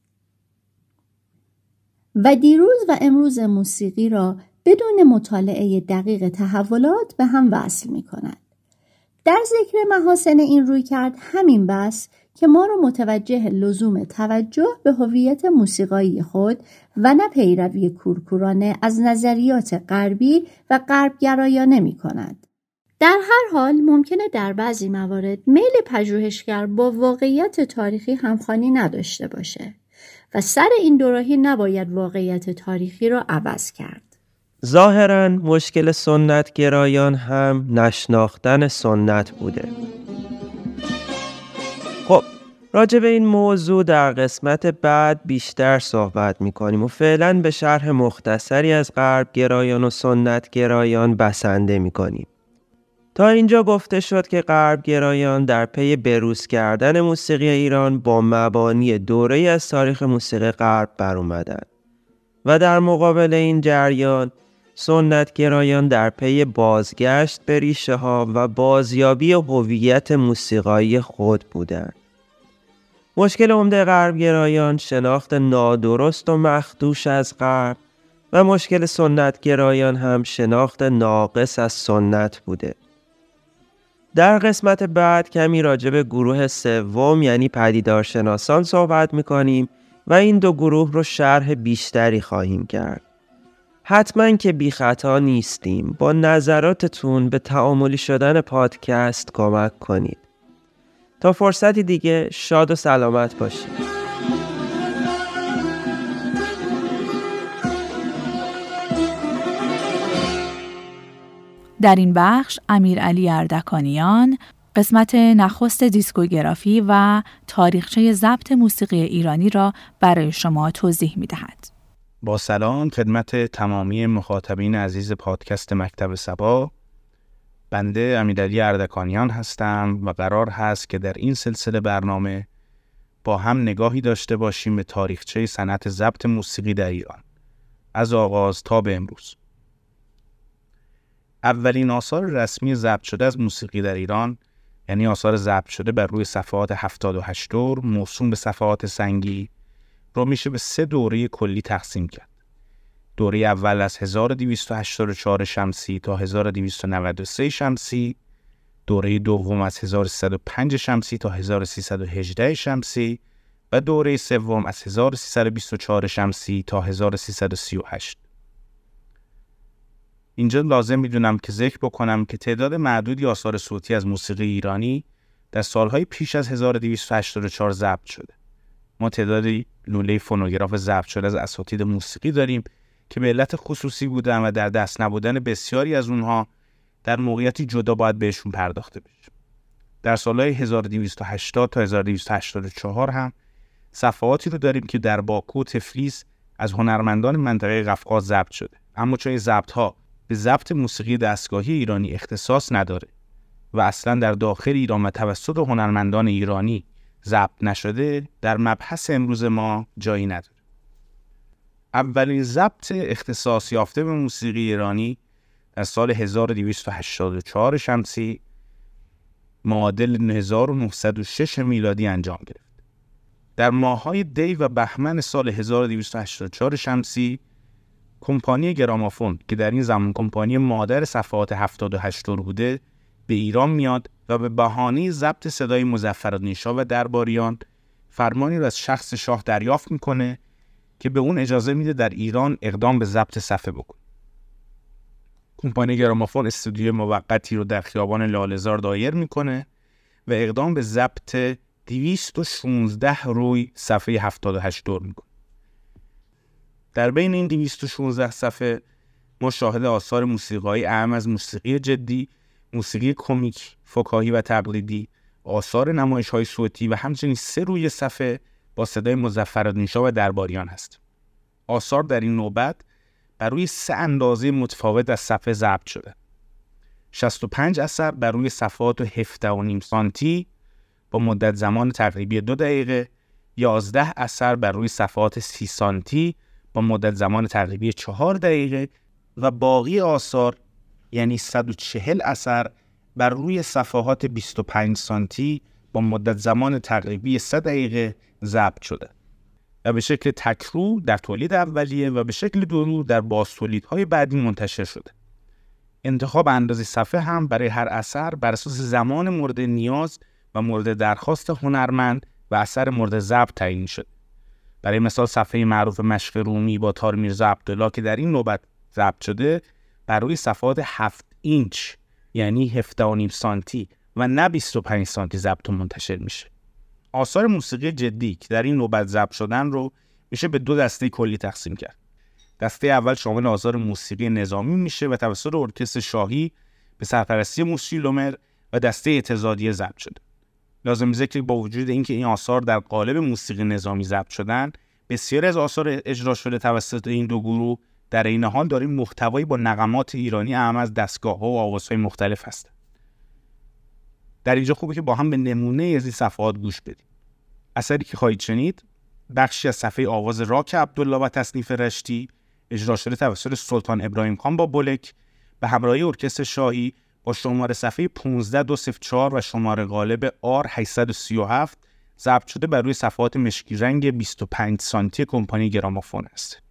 و دیروز و امروز موسیقی را بدون مطالعه دقیق تحولات به هم وصل می کند. در ذکر محاسن این روی کرد همین بس که ما را متوجه لزوم توجه به هویت موسیقایی خود و نه پیروی کورکورانه از نظریات غربی و غربگرایانه می کند. در هر حال ممکنه در بعضی موارد میل پژوهشگر با واقعیت تاریخی همخوانی نداشته باشه و سر این دوراهی نباید واقعیت تاریخی را عوض کرد. ظاهرا مشکل سنت گرایان هم نشناختن سنت بوده خب راجع به این موضوع در قسمت بعد بیشتر صحبت می‌کنیم و فعلا به شرح مختصری از غرب گرایان و سنت گرایان بسنده می‌کنیم. تا اینجا گفته شد که غرب گرایان در پی بروز کردن موسیقی ایران با مبانی دوره از تاریخ موسیقی غرب بر اومدن و در مقابل این جریان سنتگرایان در پی بازگشت به ریشه ها و بازیابی هویت موسیقایی خود بودند. مشکل عمده غربگرایان شناخت نادرست و مخدوش از غرب و مشکل سنتگرایان هم شناخت ناقص از سنت بوده. در قسمت بعد کمی راجع به گروه سوم یعنی پدیدارشناسان صحبت می‌کنیم و این دو گروه رو شرح بیشتری خواهیم کرد. حتما که بی خطا نیستیم با نظراتتون به تعاملی شدن پادکست کمک کنید. تا فرصتی دیگه شاد و سلامت باشید. در این بخش امیرعلی اردکانیان قسمت نخست دیسکوگرافی و تاریخچه ضبط موسیقی ایرانی را برای شما توضیح می دهد. با سلام خدمت تمامی مخاطبین عزیز پادکست مکتب سبا. بنده امیرعلی اردکانیان هستم و قرار هست که در این سلسله برنامه با هم نگاهی داشته باشیم به تاریخچه صنعت ضبط موسیقی در ایران. از آغاز تا به امروز. اولین آثار رسمی ضبط شده از موسیقی در ایران یعنی آثار ضبط شده بر روی صفحات 78 دور موسوم به صفحات سنگی رو میشه به سه دوره کلی تقسیم کرد. دوره اول از 1284 شمسی تا 1293 شمسی، دوره دوم از 1305 شمسی تا 1318 شمسی و دوره سوم از 1324 شمسی تا 1338. اینجا لازم می‌دونم که ذکر بکنم که تعداد معدودی آثار صوتی از موسیقی ایرانی در سالهای پیش از 1284 ضبط شده. ما تعدادی لوله فونوگراف ضبط شده از اساتید موسیقی داریم که به علت خصوصی بودن و در دست نبودن بسیاری از اونها در موقعیتی جدا باید بهشون پرداخته بشه. در سالهای 1280 تا 1284 هم صفحاتی رو داریم که در باکو و تفلیس از هنرمندان منطقه قفقاز ضبط شده. اما چون ضبط ها به ضبط موسیقی دستگاهی ایرانی اختصاص نداره و اصلا در داخل ایران و توسط هنرمندان ایرانی ضبط نشده در مبحث امروز ما جایی نداره. اولین ضبط اختصاص یافته به موسیقی ایرانی در سال 1284 شمسی معادل 1906 میلادی انجام گرفت. در ماهای دی و بهمن سال 1284 شمسی کمپانی گرامافون که در این زمان کمپانی مادر صفحات 78 دور بوده به ایران میاد و به بهانه ضبط صدای مزفرالدین و درباریان فرمانی را از شخص شاه دریافت می‌کنه که به اون اجازه میده در ایران اقدام به ضبط صفحه بکنه. کمپانی گرامافون استودیو موقتی رو در خیابان لالزار دایر می‌کنه و اقدام به ضبط 216 روی صفحه 78 دور می‌کنه. در بین این 216 صفحه ما شاهد آثار موسیقایی اهم از موسیقی جدی، موسیقی کمیک، فکاهی و تقلیدی، آثار نمایش های صوتی و همچنین سه روی صفحه با صدای مزفر و درباریان هست. آثار در این نوبت بر روی سه اندازه متفاوت از صفحه ضبط شده. 65 اثر بر روی صفحات 17 سانتی با مدت زمان تقریبی دو دقیقه، 11 اثر بر روی صفحات 30 سانتی با مدت زمان تقریبی چهار دقیقه و باقی آثار یعنی 140 اثر بر روی صفحات 25 سانتی با مدت زمان تقریبی 3 دقیقه ضبط شده و به شکل تکرو در تولید اولیه و به شکل درو در باز تولیدهای بعدی منتشر شده. انتخاب اندازه صفحه هم برای هر اثر بر اساس زمان مورد نیاز و مورد درخواست هنرمند و اثر مورد ضبط تعیین شده. برای مثال صفحه معروف مشق رومی با تار میرزا عبدالله که در این نوبت ضبط شده بر روی صفحات 7 اینچ یعنی 17 سانتی و نه 25 سانتی ضبط و منتشر میشه. آثار موسیقی جدی که در این نوبت ضبط شدن رو میشه به دو دسته کلی تقسیم کرد. دسته اول شامل آثار موسیقی نظامی میشه و توسط ارکستر شاهی به سرپرستی موسیقی لومر و دسته اعتزادیه ضبط شده. لازم ذکر با وجود اینکه این آثار در قالب موسیقی نظامی ضبط شدن بسیاری از آثار اجرا شده توسط این دو گروه در این حال داریم محتوایی با نقمات ایرانی اهم از دستگاه ها و آوازهای مختلف هست. در اینجا خوبه که با هم به نمونه از این صفحات گوش بدیم اثری که خواهید شنید بخشی از صفحه آواز راک عبدالله و تصنیف رشتی اجرا شده توسط سلطان ابراهیم خان با بلک به همراهی ارکستر شاهی با شماره صفحه 15204 و شماره غالب R837 ضبط شده بر روی صفحات مشکی رنگ 25 سانتی کمپانی گرامافون است.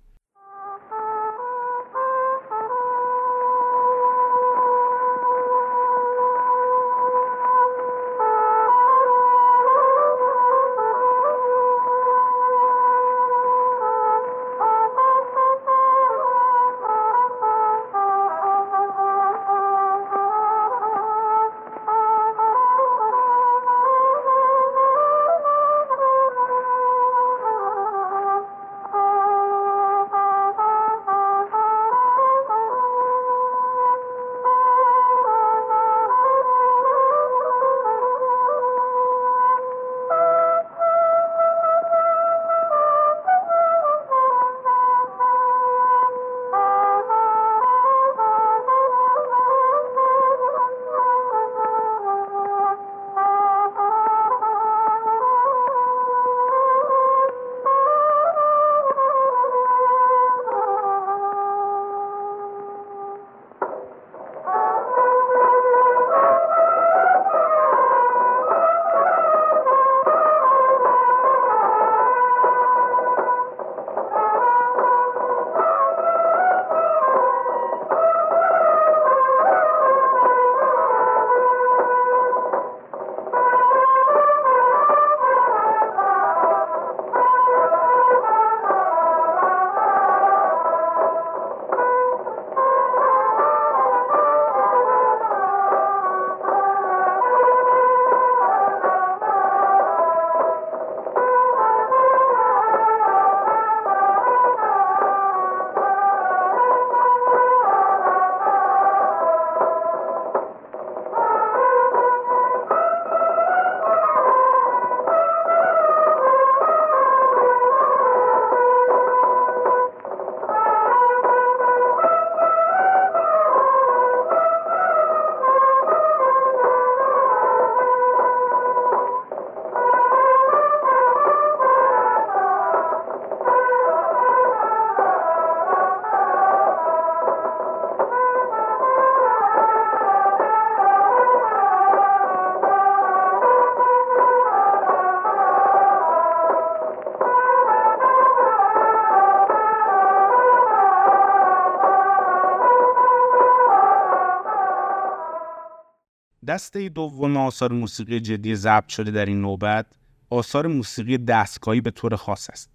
دسته دوم آثار موسیقی جدی ضبط شده در این نوبت آثار موسیقی دستگاهی به طور خاص است.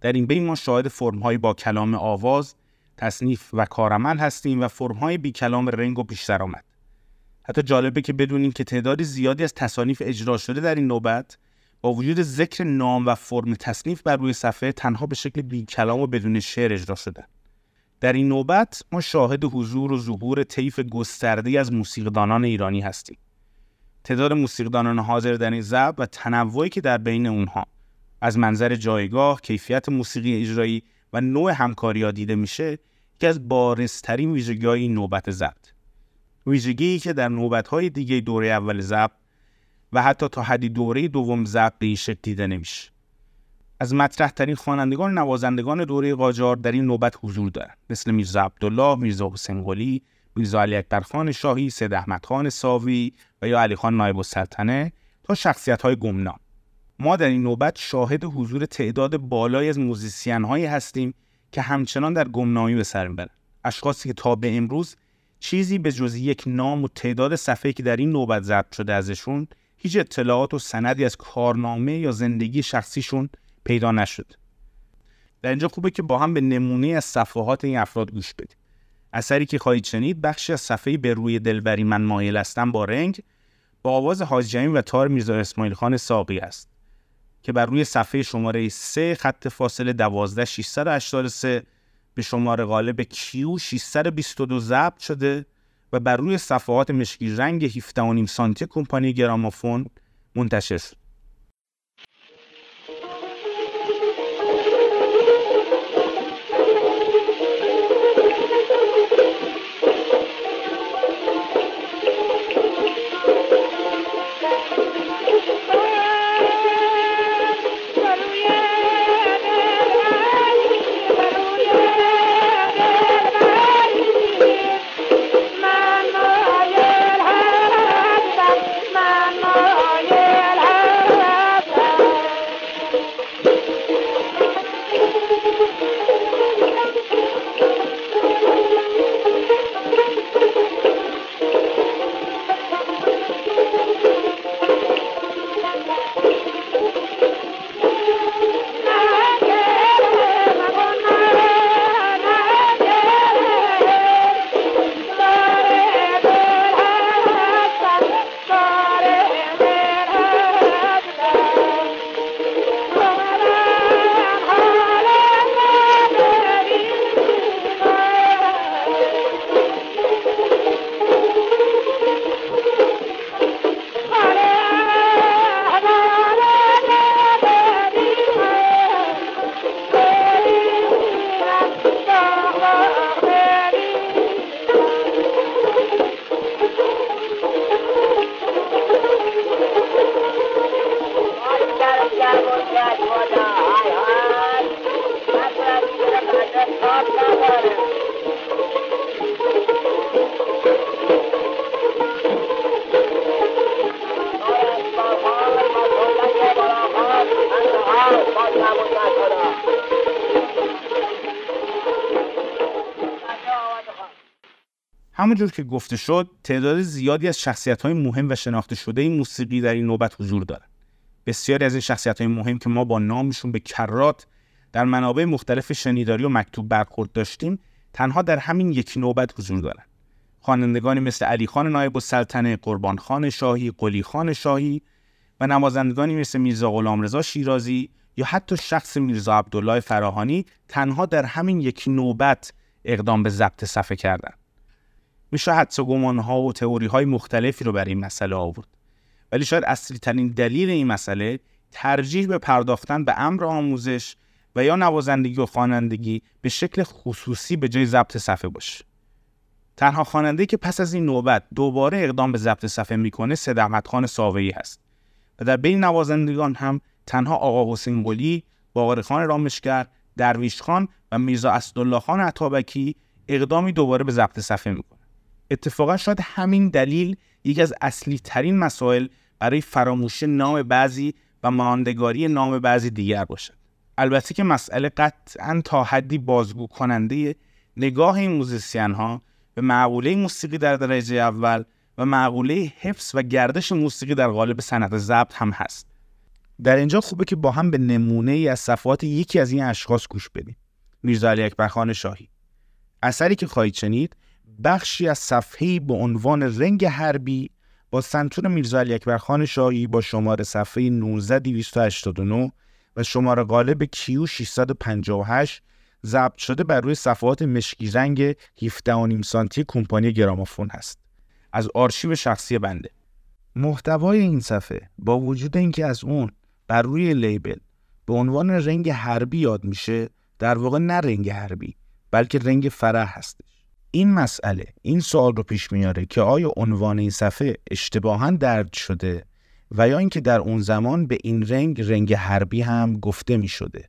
در این بین ما شاهد فرمهایی با کلام آواز تصنیف و کارعمل هستیم و فرمهای بی کلام رنگ و بیشتر آمد. حتی جالبه که بدونیم که تعداد زیادی از تصانیف اجرا شده در این نوبت با وجود ذکر نام و فرم تصنیف بر روی صفحه تنها به شکل بی کلام و بدون شعر اجرا شده در این نوبت ما شاهد حضور و ظهور طیف گسترده از موسیقیدانان ایرانی هستیم. تعداد موسیقیدانان حاضر در این ضبط و تنوعی که در بین اونها از منظر جایگاه، کیفیت موسیقی اجرایی و نوع همکاری دیده میشه که از بارزترین ویژگی های این نوبت ضبط. ویژگی که در نوبت های دیگه دوره اول ضبط و حتی تا حدی دوره دوم ضبط به این شکل دیده نمیشه. از مطرح ترین خوانندگان نوازندگان دوره قاجار در این نوبت حضور دارند مثل میرزا عبدالله، میرزا حسین قلی، میرزا علی اکبرخان شاهی، سید احمد خان ساوی و یا علی خان نایب السلطنه تا شخصیت های گمنام. ما در این نوبت شاهد حضور تعداد بالایی از موزیسین هایی هستیم که همچنان در گمنامی به سر می‌برند. اشخاصی که تا به امروز چیزی به جز یک نام و تعداد صفحه که در این نوبت ضبط شده ازشون هیچ اطلاعات و سندی از کارنامه یا زندگی شخصیشون پیدا نشد. در اینجا خوبه که با هم به نمونه از صفحات این افراد گوش بدیم. اثری که خواهید شنید بخشی از صفحه به روی دلبری من مایل هستم با رنگ با آواز حاج و تار میرزا اسماعیل خان ساقی است. که بر روی صفحه شماره 3 خط فاصله 12 683 به شماره غالب کیو 622 ضبط شده و بر روی صفحات مشکی رنگ 17.5 سانتی کمپانی گرامافون منتشر شد. همونجور که گفته شد تعداد زیادی از شخصیت های مهم و شناخته شده این موسیقی در این نوبت حضور دارند بسیاری از این شخصیت های مهم که ما با نامشون به کرات در منابع مختلف شنیداری و مکتوب برخورد داشتیم تنها در همین یک نوبت حضور دارند خوانندگانی مثل علی خان نایب السلطنه قربان خان شاهی قلی خان شاهی و نوازندگانی مثل میرزا غلامرضا شیرازی یا حتی شخص میرزا عبدالله فراهانی تنها در همین یک نوبت اقدام به ضبط صفحه کردند میشه حدس و گمانها و تئوری های مختلفی رو برای این مسئله آورد ولی شاید اصلی ترین دلیل این مسئله ترجیح به پرداختن به امر آموزش و یا نوازندگی و خوانندگی به شکل خصوصی به جای ضبط صفحه باشه تنها خواننده که پس از این نوبت دوباره اقدام به ضبط صفحه می‌کنه صدقت خان ساوی هست و در بین نوازندگان هم تنها آقا حسین قلی، باقر خان رامشگر، درویش خان و میرزا اسدالله خان عطابکی اقدامی دوباره به ضبط صفحه می‌کنه. اتفاقا شاید همین دلیل یکی از اصلی ترین مسائل برای فراموشی نام بعضی و ماندگاری نام بعضی دیگر باشد. البته که مسئله قطعا تا حدی بازگو کننده نگاه این موزیسین ها به معقوله موسیقی در درجه اول و معقوله حفظ و گردش موسیقی در قالب صنعت ضبط هم هست. در اینجا خوبه که با هم به نمونه ای از صفحات یکی از این اشخاص گوش بدیم. میرزا علی اکبر شاهی. اثری که خواهید شنید بخشی از صفحه‌ای به عنوان رنگ حربی با سنتور میرزا علی اکبر شاهی با شماره صفحه 19289 و شماره قالب کیو 658 ضبط شده بر روی صفحات مشکی رنگ 17 سانتی کمپانی گرامافون هست. از آرشیو شخصی بنده. محتوای این صفحه با وجود اینکه از اون بر روی لیبل به عنوان رنگ حربی یاد میشه در واقع نه رنگ حربی بلکه رنگ فرح هستش. این مسئله این سوال رو پیش میاره که آیا عنوان این صفحه اشتباها درد شده و یا اینکه در اون زمان به این رنگ رنگ حربی هم گفته می شده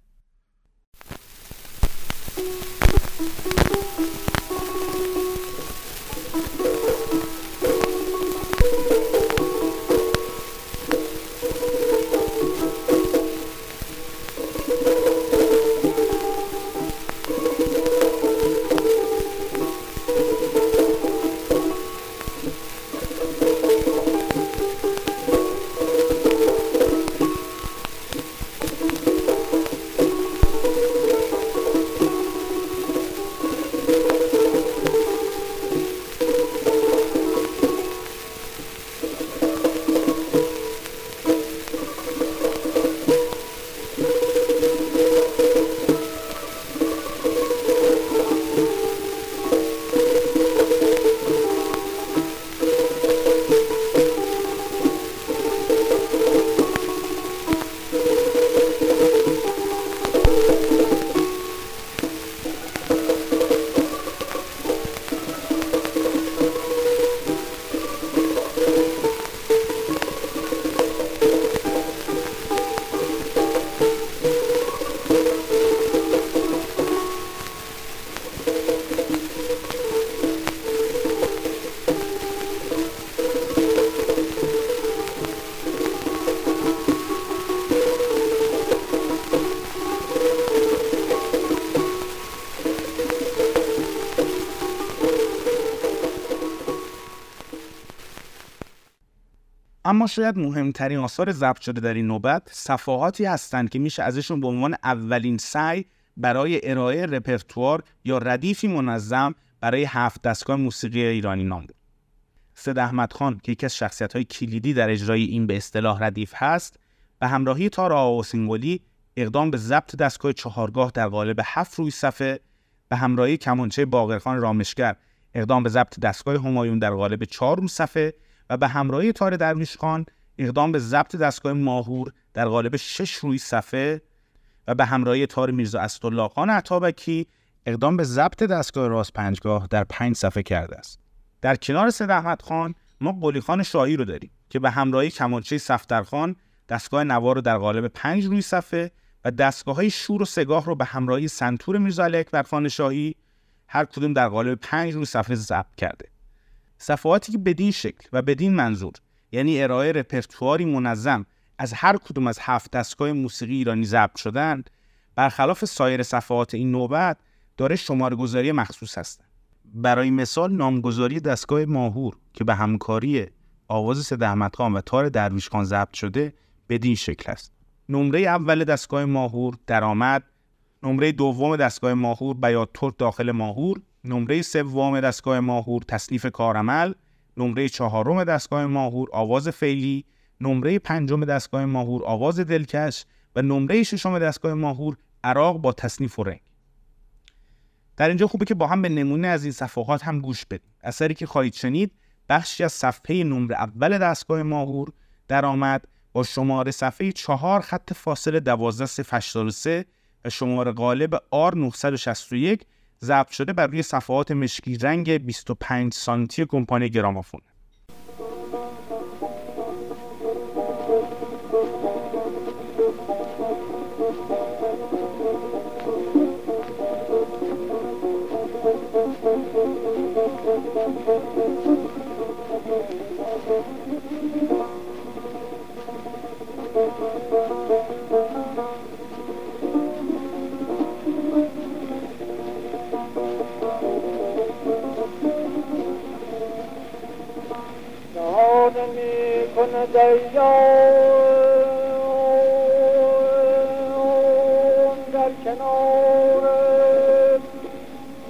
اما شاید مهمترین آثار ضبط شده در این نوبت صفحاتی هستند که میشه ازشون به عنوان اولین سعی برای ارائه رپرتوار یا ردیفی منظم برای هفت دستگاه موسیقی ایرانی نام برد. سید احمد خان که یکی از شخصیت های کلیدی در اجرای این به اصطلاح ردیف هست به همراهی تار آواسینگولی اقدام به ضبط دستگاه چهارگاه در قالب هفت روی صفحه به همراهی کمانچه باقرخان رامشگر اقدام به ضبط دستگاه همایون در قالب چهار روی صفحه و به همراهی تار درویش خان اقدام به ضبط دستگاه ماهور در قالب شش روی صفحه و به همراهی تار میرزا اسدالله خان عطابکی اقدام به ضبط دستگاه راست پنجگاه در پنج صفحه کرده است. در کنار سید احمد خان ما قلی خان شاهی رو داریم که به همراهی کمانچه صفدرخان دستگاه نوار رو در قالب پنج روی صفحه و دستگاه های شور و سگاه رو به همراهی سنتور میرزا علی اکبر شاهی هر کدوم در قالب پنج روی صفحه ضبط کرده. صفحاتی که بدین شکل و بدین منظور یعنی ارائه رپرتواری منظم از هر کدوم از هفت دستگاه موسیقی ایرانی ضبط شدند برخلاف سایر صفحات این نوبت داره شماره گذاری مخصوص هستند برای مثال نامگذاری دستگاه ماهور که به همکاری آواز سید احمد و تار درویش خان ضبط شده بدین شکل است. نمره اول دستگاه ماهور درآمد نمره دوم دستگاه ماهور بیات ترک داخل ماهور نمره سوم دستگاه ماهور تصنیف کارعمل. نمره چهارم دستگاه ماهور آواز فعلی. نمره پنجم دستگاه ماهور آواز دلکش. و نمره ششم دستگاه ماهور عراق با تصنیف و رنگ. در اینجا خوبه که با هم به نمونه از این صفحات هم گوش بدیم. اثری که خواهید شنید بخشی از صفحه نمره اول دستگاه ماهور درآمد با شماره صفحه چهار خط فاصل 12 و شماره غالب آر 961 ضبط شده بر روی صفحات مشکی رنگ 25 سانتی کمپانی گرامافون. در کنار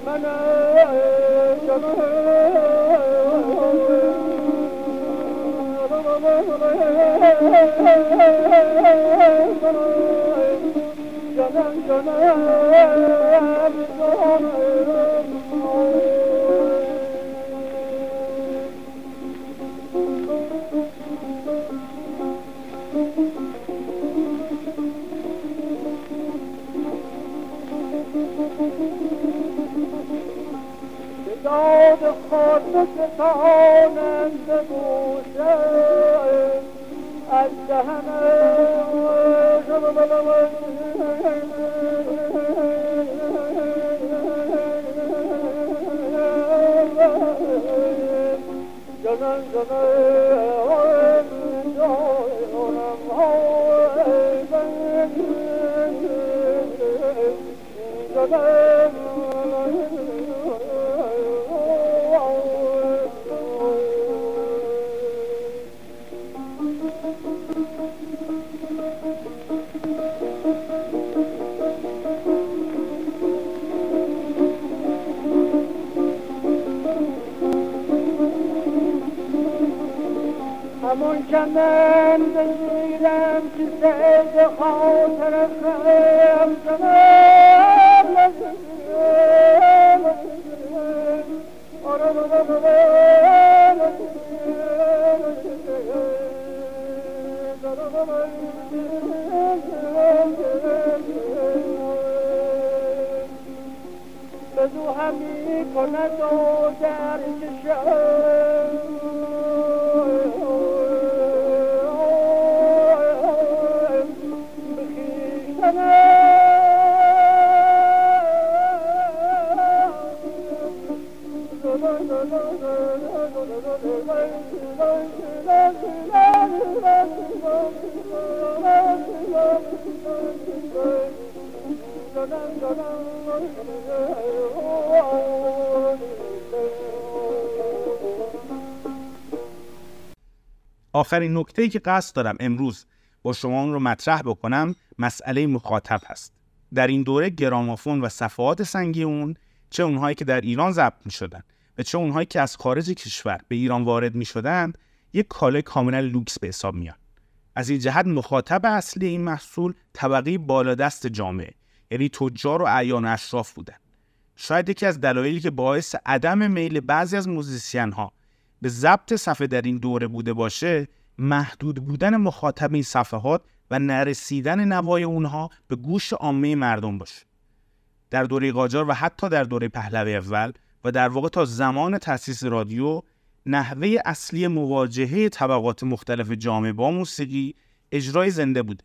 من جانم جانم خود ستانند آخرین نکته که قصد دارم امروز با شما اون رو مطرح بکنم مسئله مخاطب هست. در این دوره گرامافون و صفحات سنگی اون چه اونهایی که در ایران ضبط می شدن و چه اونهایی که از خارج کشور به ایران وارد می شدند یک کالای کاملا لوکس به حساب میان. از این جهت مخاطب اصلی این محصول طبقه بالادست جامعه یعنی تجار و اعیان اشراف بودن. شاید یکی از دلایلی که باعث عدم میل بعضی از موزیسین ها به ضبط صفحه در این دوره بوده باشه محدود بودن مخاطب این صفحات و نرسیدن نوای اونها به گوش عامه مردم باشه. در دوره قاجار و حتی در دوره پهلوی اول و در واقع تا زمان تأسیس رادیو نحوه اصلی مواجهه طبقات مختلف جامعه با موسیقی اجرای زنده بوده.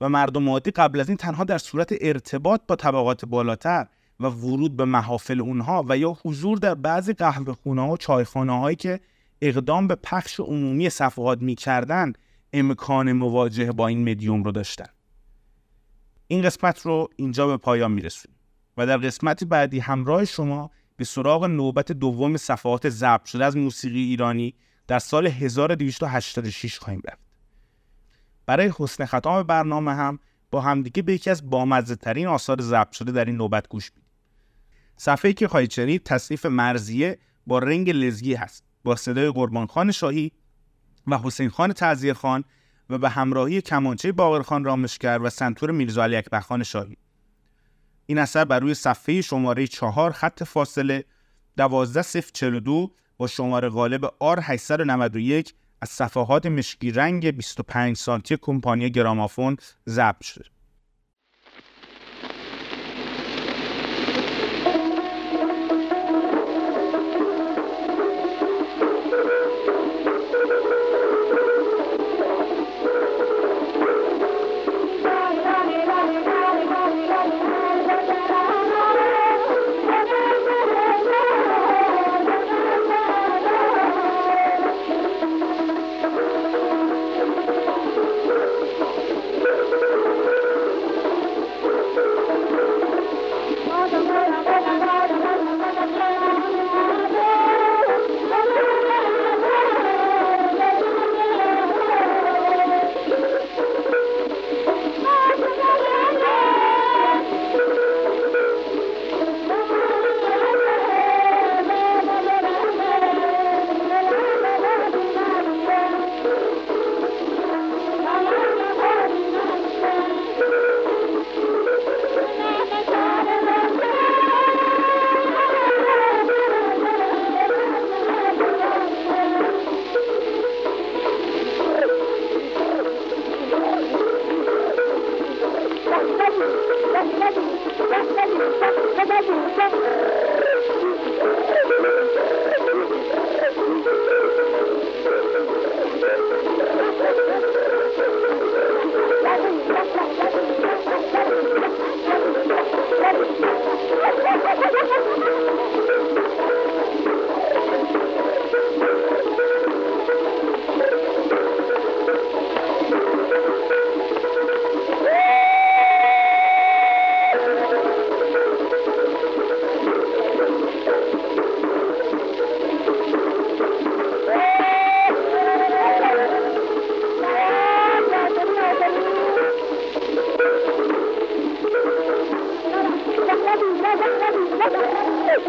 و مردم عادی قبل از این تنها در صورت ارتباط با طبقات بالاتر و ورود به محافل اونها و یا حضور در بعضی قهوه خونه ها و چایخانه هایی که اقدام به پخش عمومی صفحات می‌کردن امکان مواجهه با این مدیوم رو داشتن این قسمت رو اینجا به پایان میرسونیم و در قسمت بعدی همراه شما به سراغ نوبت دوم صفحات ضبط شده از موسیقی ایرانی در سال 1286 خواهیم رفت. برای حسن ختام برنامه هم با همدیگه به یکی از بامزه ترین آثار ضبط شده در این نوبت گوش بدیم. صفحه‌ای که خواهید شنید تصنیف مرزیه با رنگ لزگی هست با صدای قربان خان شاهی و حسین خان تعذیه خان و به همراهی کمانچه باقرخان رامشگر و سنتور میرزا علی اکبر خان شاهی این اثر بر روی صفحه شماره چهار خط فاصله 12042 با شماره غالب آر 891 از صفحات مشکی رنگ 25 سانتی کمپانی گرامافون ضبط شده.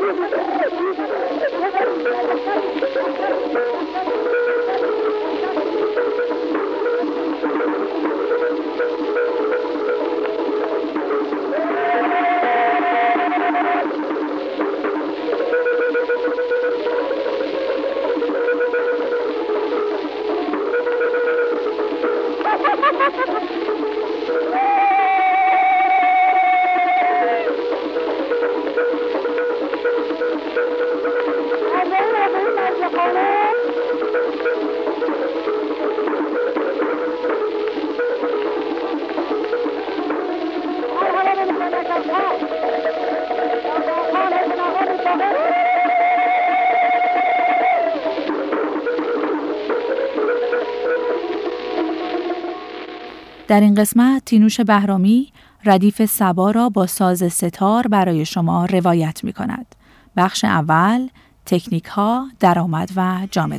Thank you. در این قسمت تینوش بهرامی ردیف سبا را با ساز ستار برای شما روایت می کند. بخش اول تکنیک ها، درآمد و جامه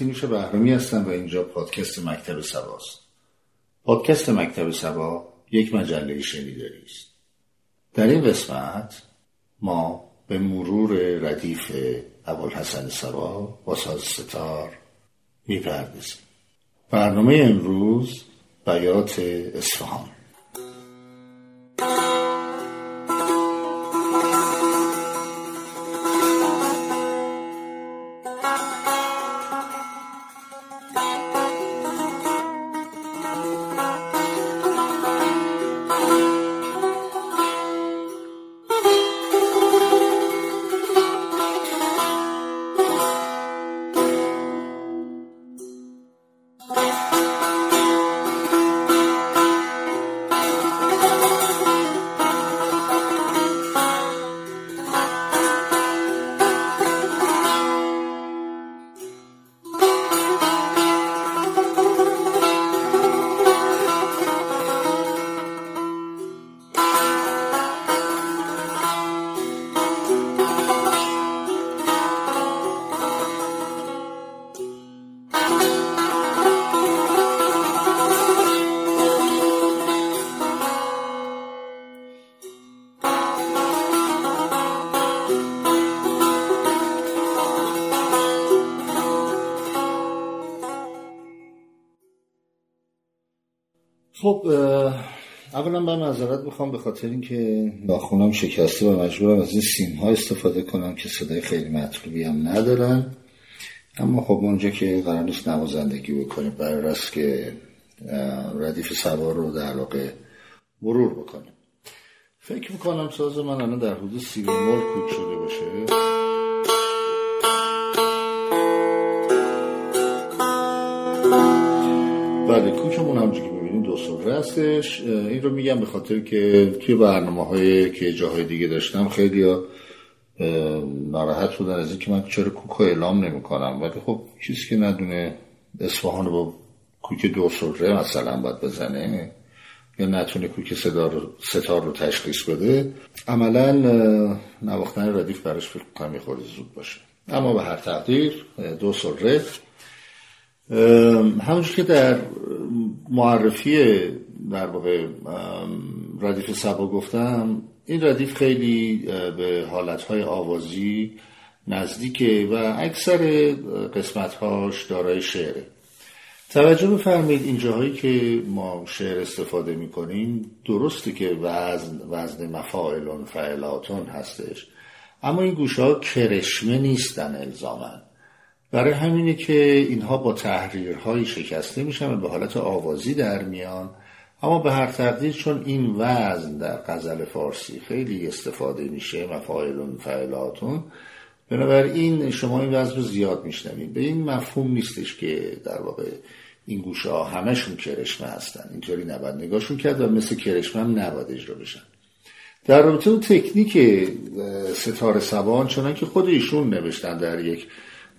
تینوش بهرامی هستم و اینجا پادکست مکتب سباست. پادکست مکتب سبا یک مجله شنیداری است. در این قسمت ما به مرور ردیف ابوالحسن سبا با ساز ستار می‌پردازیم. برنامه امروز بیات اصفهان. معذرت می‌خوام به خاطر اینکه ناخونم شکسته و مجبورم از این سیم ها استفاده کنم که صدای خیلی مطلوبی هم ندارن. اما خب اونجا که قرار نیست نوازندگی بکنیم برای است که ردیف سوار رو در واقع مرور بکنیم. فکر می‌کنم ساز من الان در حدود سی مول کوک شده باشه. بله کوکمون همونجوری که ببینید دو سره هستش. این رو میگم به خاطر که توی برنامه هایی که جاهای دیگه داشتم خیلی ناراحت بودن از اینکه من چرا کوک اعلام نمی کنم ولی خب چیزی که ندونه اصفهان رو با کوک دو سره مثلا باید بزنه یا نتونه کوک ستار رو تشخیص بده عملا نواختن ردیف براش فکر کنم یه زود باشه. اما به هر تقدیر دو سره همونجور که در معرفی در واقع ردیف سبا گفتم این ردیف خیلی به حالتهای آوازی نزدیکه و اکثر قسمتهاش دارای شعره. توجه بفرمایید این جاهایی که ما شعر استفاده می‌کنیم درسته که وزن وزن مفاعلون فعلاتون هستش اما این گوشه ها کرشمه نیستن الزامن برای همینه که اینها با تحریرهایی شکسته میشن و به حالت آوازی در میان. اما به هر تقدیر چون این وزن در غزل فارسی خیلی استفاده میشه مفاعلون فعلاتون بنابراین شما این وزن رو زیاد میشنوید. به این مفهوم نیستش که در واقع این گوشه ها همشون کرشمه هستن. اینطوری نباید نگاهشون کرد و مثل کرشمه هم نباید اجرا بشن. در رابطه با تکنیک ستاره سبان چنان که خود ایشون نوشتن در یک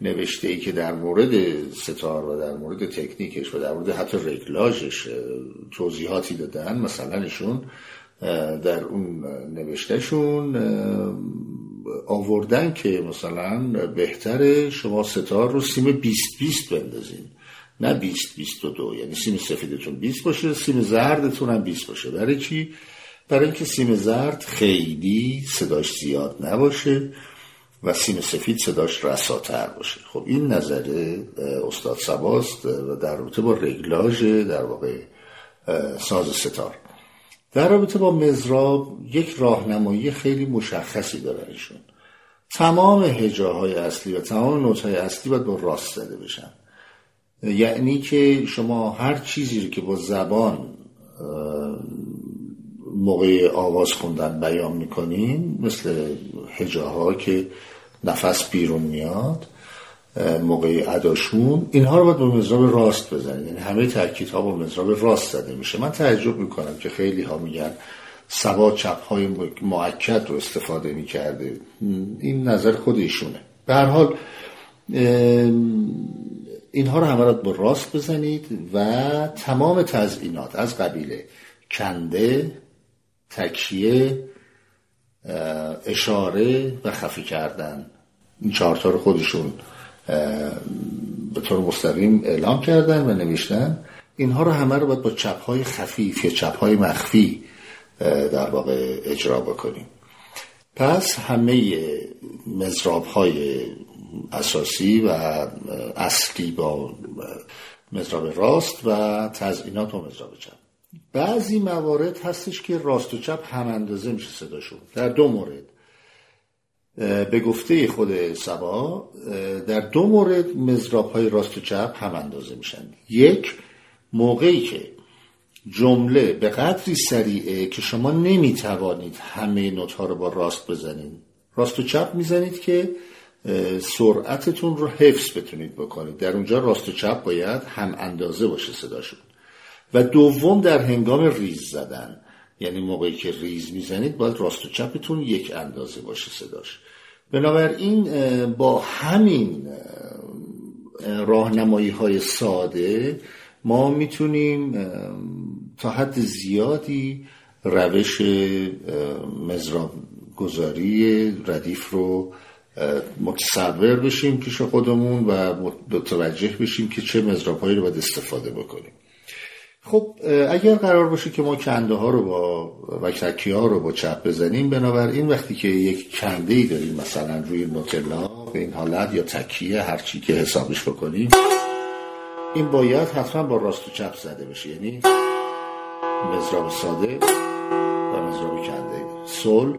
نوشته ای که در مورد ستار و در مورد تکنیکش و در مورد حتی رگلاژش توضیحاتی دادن مثلا ایشون در اون نوشتهشون آوردن که مثلا بهتره شما ستار رو سیم 20 20 بندازین. نه 20 22 یعنی سیم سفیدتون 20 باشه سیم زردتون هم 20 باشه. برای چی؟ برای اینکه سیم زرد خیلی صداش زیاد نباشه. و سیم سفید صداش رساتر باشه. خب این نظر استاد سباست و در رابطه با رگلاژ در واقع ساز ستار. در رابطه با مزراب یک راهنمایی خیلی مشخصی دارن ایشون. تمام هجاهای اصلی و تمام نوتهای اصلی باید با راست زده بشن. یعنی که شما هر چیزی رو که با زبان موقع آواز خوندن بیان می‌کنین مثل هجاها که نفس بیرون میاد موقع اداشون اینها رو باید با مزراب راست بزنید. یعنی همه تاکیدها با مزراب راست زده میشه. من تعجب می‌کنم که خیلی ها میگن سبا چپ های معکد رو استفاده می‌کرده. این نظر خود ایشونه. به هر حال اینها رو همه با راست بزنید و تمام تزئینات از قبیله کنده تکیه اشاره و خفی کردن. این چهارتا رو خودشون به طور مستقیم اعلام کردن و نوشتن. اینها رو همه رو باید با چپهای خفیف یا چپهای مخفی در واقع اجرا بکنیم. پس همه مزراب های اساسی و اصلی با مزراب راست و تزئینات با مزراب چپ. بعضی موارد هستش که راست و چپ هم اندازه میشه صداشون در دو مورد. به گفته خود سبا در دو مورد مزراب های راست و چپ هم اندازه میشن. یک موقعی که جمله به قدری سریعه که شما نمی‌توانید همه نوت ها رو با راست بزنید. راست و چپ می‌زنید که سرعتتون رو حفظ بتونید بکنید. در اونجا راست و چپ باید هم اندازه باشه صداشون و دوم در هنگام ریز زدن. یعنی موقعی که ریز می‌زنید باید راست و چپتون یک اندازه باشه صداش. بنابراین با همین راهنمایی های ساده ما می‌تونیم تا حد زیادی روش مزراب گذاری ردیف رو متصور بشیم پیش خودمون و متوجه بشیم که چه مزراب هایی رو باید استفاده بکنیم. خب اگر قرار باشه که ما کنده ها رو با و ها رو با چپ بزنیم بنابراین وقتی که یک کنده ای داریم مثلا روی نوتلا به این حالت یا تکیه هرچی که حسابش بکنیم این باید حتما با راست و چپ زده بشه. یعنی مزراب ساده و مزراب کنده. سل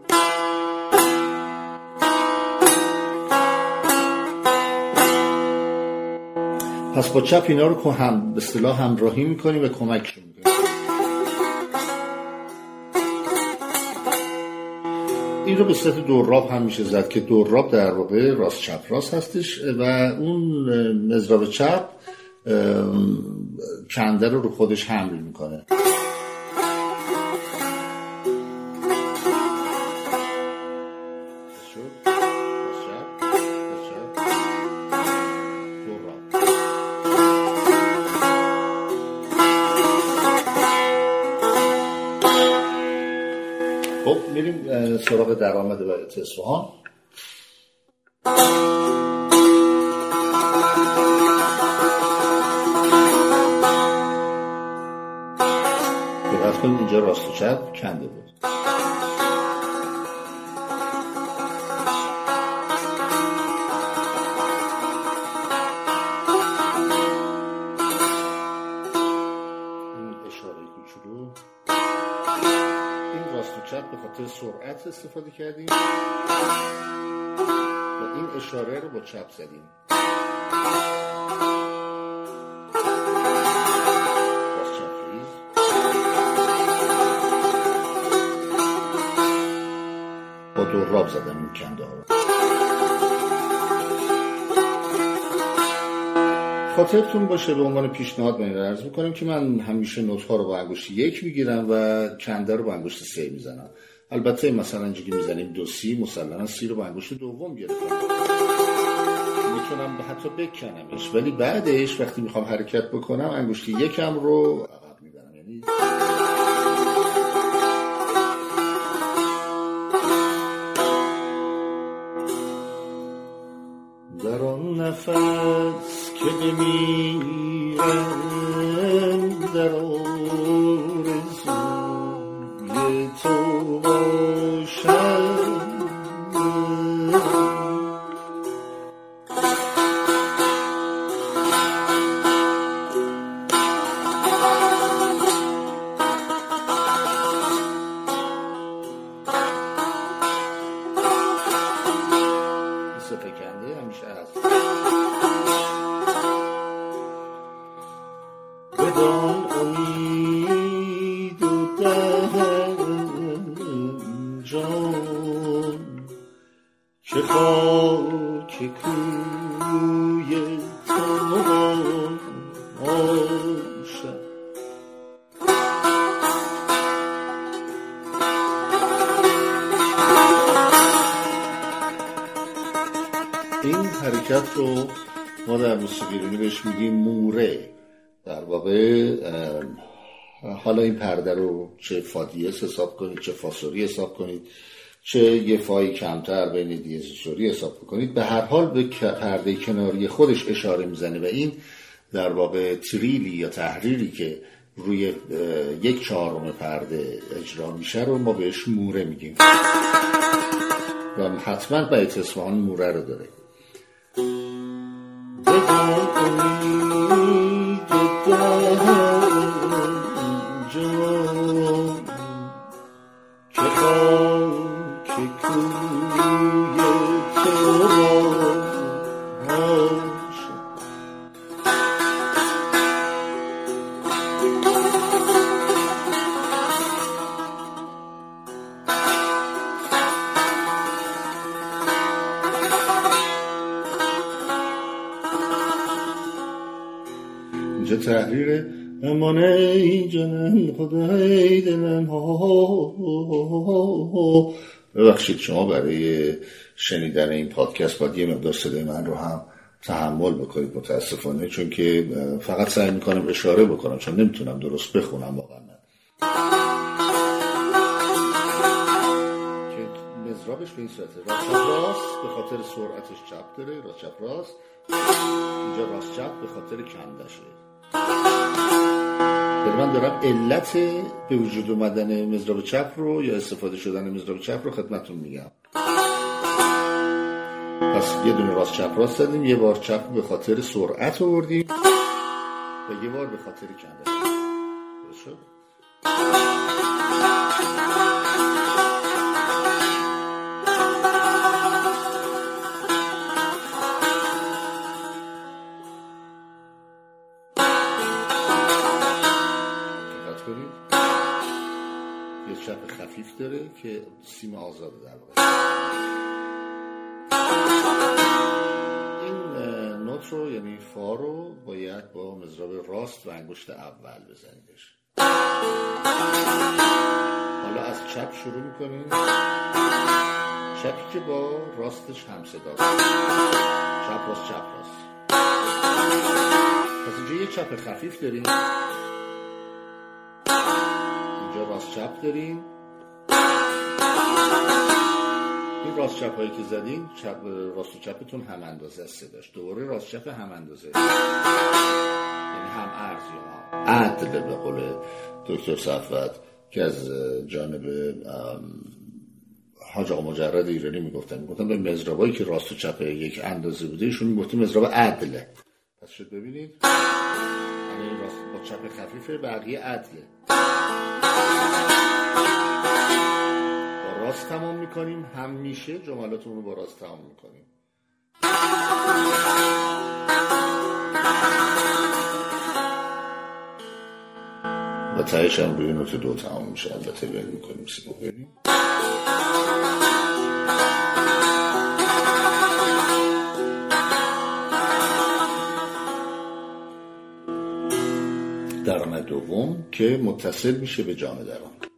پس با چپ اینا رو هم به اصطلاح همراهی می‌کنیم و کمک می‌کنیم این رو به صورت دوراب هم میشه زد که دوراب در واقع راست چپ راست هستش و اون مزراب چپ کنده رو رو خودش حمل می‌کنه. سراغ درآمد و اصفهان. دقت کنید اینجا راست و چپ کنده بود. اشاره رو با چپ زدیم. با دوراب زدم این کنده ها خاطرتون باشه به عنوان پیشنهاد من عرض می‌کنم که من همیشه نوت ها رو با انگشت یک می‌گیرم و کنده رو با انگشت سه می‌زنم. البته مثلا اینجا که می‌زنیم دو سی مسلما سی رو با انگشت دوم گرفتم. می‌تونم حتی بکنمش. ولی بعدش وقتی می‌خوام حرکت بکنم انگشت یکم رو حالا این پرده رو چه فادیس حساب کنید چه فاسوری حساب کنید چه یه فای کمتر بین دیزوسوری حساب کنید به هر حال به پرده کناری خودش اشاره می‌زنه و این در واقع تریلی یا تحریری که روی یک چهارم پرده اجرا میشه رو ما بهش موره میگیم. و حتما بیت اصفهان موره رو داره. شما برای شنیدن این پادکست باید یه مقدار صدای من رو هم تحمل بکنید متاسفانه چون که فقط سعی می‌کنم اشاره بکنم چون نمی‌تونم درست بخونم واقعا. مزرابش به این صورته. راست چپ راست به خاطر سرعتش چپ داره راست چپ راست. اینجا راست چپ به خاطر کندشه. ولی من دارم علت به وجود اومدن مزراب چپ رو یا استفاده شدن مزراب چپ رو خدمتون میگم. پس یه دونه راست چپ راست زدیم یه بار چپ به خاطر سرعت آوردیم و یه بار به خاطر کندش درست شد؟ چپ خفیف داره که سیم آزاده در این نوت رو یعنی فا رو باید با مزراب راست و انگشت اول بزنیدش. حالا از چپ شروع می‌کنیم. چپی که با راستش هم صدا چپ راست چپ راست. پس اینجا یه چپ خفیف داریم. راست چپ داریم. این راست چپ هایی که زدین چپ راست و چپتون هم اندازه است صداش دوباره راست چپ هم اندازه. یعنی هم ارز یا عدل به قول دکتر صفوت که از جانب حاج آقا مجرد ایرانی می‌گفتن. می‌گفتن به مزرابایی که راست و چپ یک اندازه بوده ایشون می‌گفتن مزراب عدله. پس شد ببینید. یعنی با چپ خفیفه بقیه عدله. با راست تمام می‌کنیم هم میشه جملاتمون رو با راست تمام می‌کنیم. و تهش هم روی نوت دو تمام میشه البته ول می‌کنیم دوم که متصل میشه به جامعه دران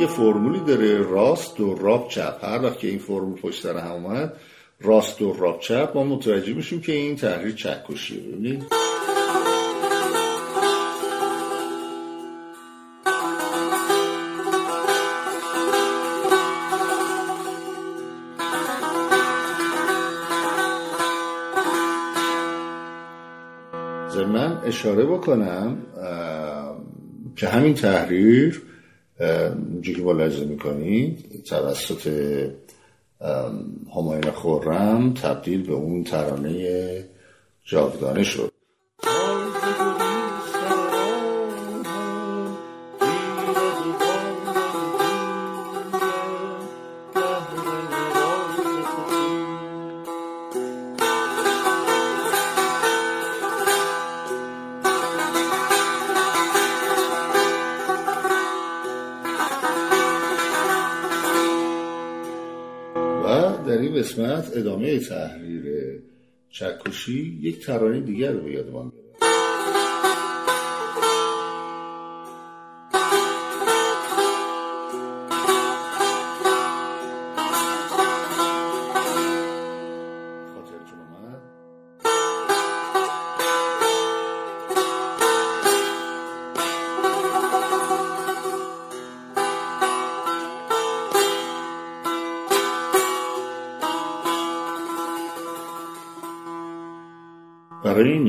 یه فرمولی داره راست و راب چپ. هر وقت که این فرمول پشت سر هم اومد راست و راب چپ ما متوجه میشیم که این تحلیل چکشیه. ببینید. اشاره بکنم که همین تحریر اینجوری که ملاحظه می‌کنید توسط هماین خورم تبدیل به اون ترانه جاودانه شد. ادامه تحریر چکشی یک ترانه دیگر رو به یادمان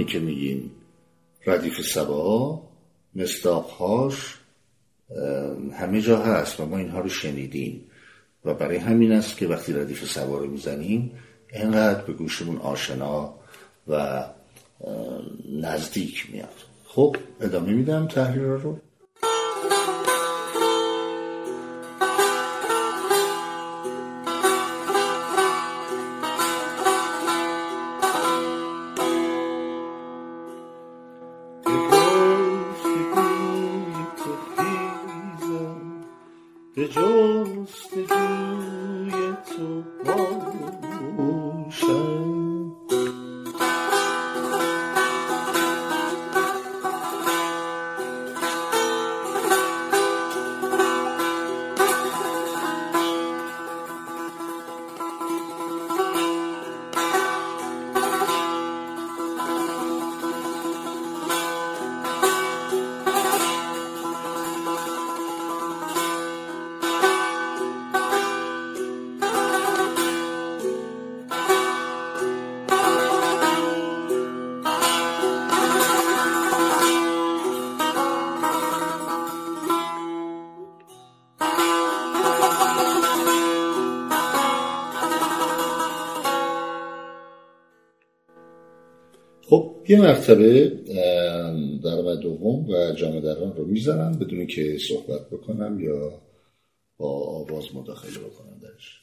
که میگیم ردیف سبا مستاقهاش همه جا هست و ما اینها رو شنیدیم و برای همین است که وقتی ردیف سبا رو می‌زنیم اینقدر به گوشمون آشنا و نزدیک میاد. خب ادامه میدم تحریر رو؟ یه مرتبه درآمد دوم و جام دران رو می‌زنم بدون که صحبت بکنم یا با آواز مداخله بکنم درش.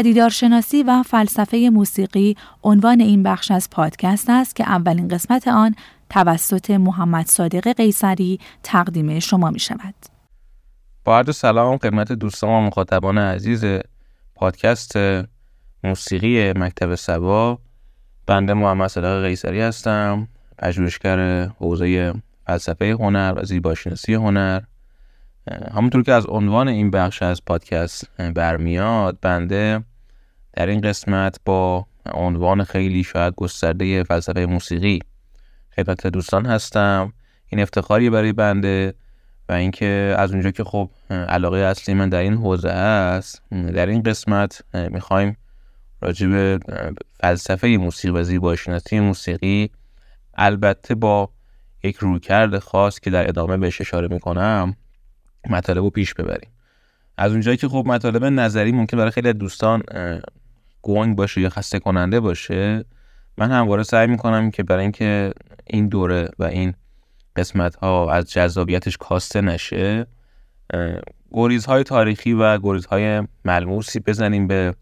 پدیدارشناسی و فلسفه موسیقی عنوان این بخش از پادکست است که اولین قسمت آن توسط محمد صادق قیصری تقدیم شما می شود. با عرض سلام خدمت دوستان و مخاطبان عزیز پادکست موسیقی مکتب سبا بنده محمد صادق قیصری هستم پژوهشگر حوزه فلسفه هنر و زیباشناسی هنر همونطور که از عنوان این بخش از پادکست برمیاد بنده در این قسمت با عنوان خیلی شاید گسترده فلسفه موسیقی خدمت دوستان هستم. این افتخاری برای بنده و اینکه از اونجا که خب علاقه اصلی من در این حوزه است در این قسمت می‌خوایم راجع به فلسفه موسیقی و زیباشناسی موسیقی البته با یک رویکرد خاص که در ادامه بهش اشاره می‌کنم مطالب رو پیش ببریم. از اونجایی که خب مطالب نظری ممکن برای خیلی دوستان گونگ باشه یا خسته کننده باشه من همواره سعی می‌کنم که برای اینکه این دوره و این قسمت ها از جذابیتش کاسته نشه گریز های تاریخی و گریز های ملموسی بزنیم به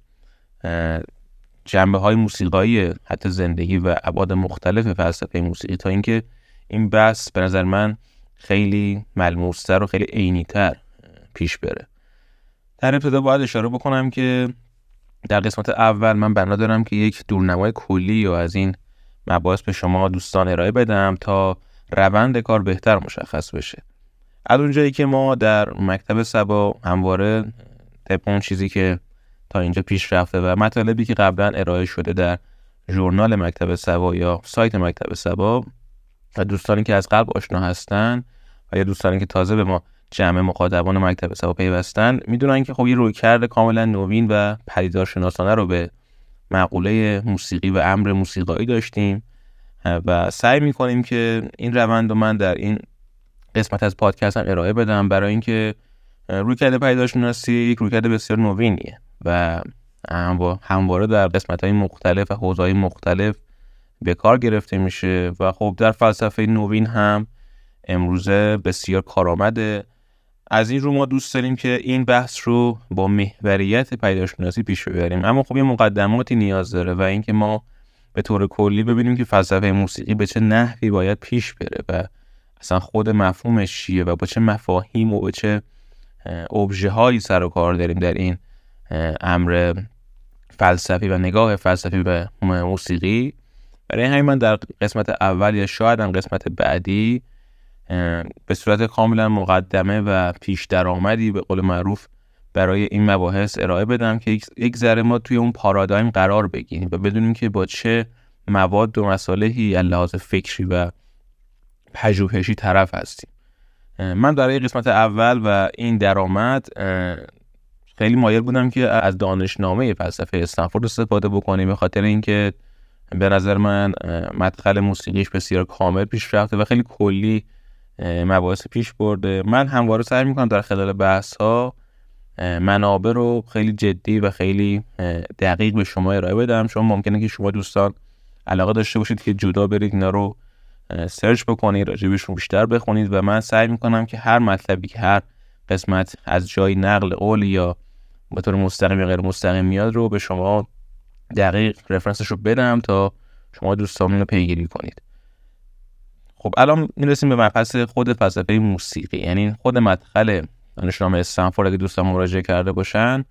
جنبه های موسیقایی حتی زندگی و ابعاد مختلف فلسفه موسیقی تا اینکه این بحث به نظر من خیلی ملموستر و خیلی عینیتر پیش بره. در ابتدا باید اشاره بکنم که در قسمت اول من بنا دارم که یک دورنمای کلی و از این مباحث به شما دوستان ارائه بدم تا روند کار بهتر مشخص بشه. از اونجایی که ما در مکتب سبا همواره طبق اون چیزی که تا اینجا پیش رفته و مطالبی که قبلا ارائه شده در ژورنال مکتب سبا یا سایت مکتب سبا و دوستانی که از قلب آشنا هستن و یا دوستانی که تازه به ما جمع مخاطبان مکتب سبا پیوستن. می‌دونن که خب یه رویکرد کاملا نوین و پدیدار شناسانه رو به معقوله موسیقی و امر موسیقایی داشتیم. و سعی می‌کنیم که این روند رو من در این قسمت از پادکست هم ارائه بدم. برای اینکه رویکرد پدیدارشناسی یک رویکرد بسیار نوینیه و همواره در قسمت های مختلف و حوزه های مختلف به کار گرفته میشه. و خب در فلسفه نوین هم امروزه بسیار کارآمده. از این رو ما دوست داریم که این بحث رو با محوریت پیداشناسی پیش ببریم. اما خب یه مقدماتی نیاز داره و اینکه ما به طور کلی ببینیم که فلسفه موسیقی به چه نحوی باید پیش بره و اصلا خود مفهومش چیه و با چه مفاهیم و با چه ابژه هایی سر و کار داریم در این امر فلسفی و نگاه فلسفی به موسیقی. برای همین من در قسمت اول یا شاید هم قسمت بعدی به صورت کاملا مقدمه و پیش درآمدی به قول معروف برای این مباحث ارائه بدم که یک ذره ما توی اون پارادایم قرار بگیریم و بدونیم که با چه مواد و مسالهی لحاظ فکری و پژوهشی طرف هستیم. من برای قسمت اول و این درآمد خیلی مایل بودم که از دانشنامه فلسفه استنفورد استفاده بکنیم به خاطر اینکه به نظر من مدخل موسیقیش بسیار کامل پیش رفته و خیلی کلی مباحث پیش برده. من همواره سعی می‌کنم در خلال بحث ها منابع رو خیلی جدی و خیلی دقیق به شما ارائه بدم. شما ممکنه که شما دوستان علاقه داشته باشید که جدا برید اینا رو سرچ بکنید راجبشون بیشتر بخونید. و من سعی می‌کنم که هر مطلبی که هر قسمت از جای نقل قول یا به طور مستقیم یا غیر مستقیم میاد رو به شما دقیق رفرنسش رو بدم تا شما دوستان رو پیگیری کنید. خب الان می‌رسیم به مبحث خود فلسفه موسیقی. یعنی خود مدخل دانشنامه استنفورد اگه دوستان مراجعه کرده باشن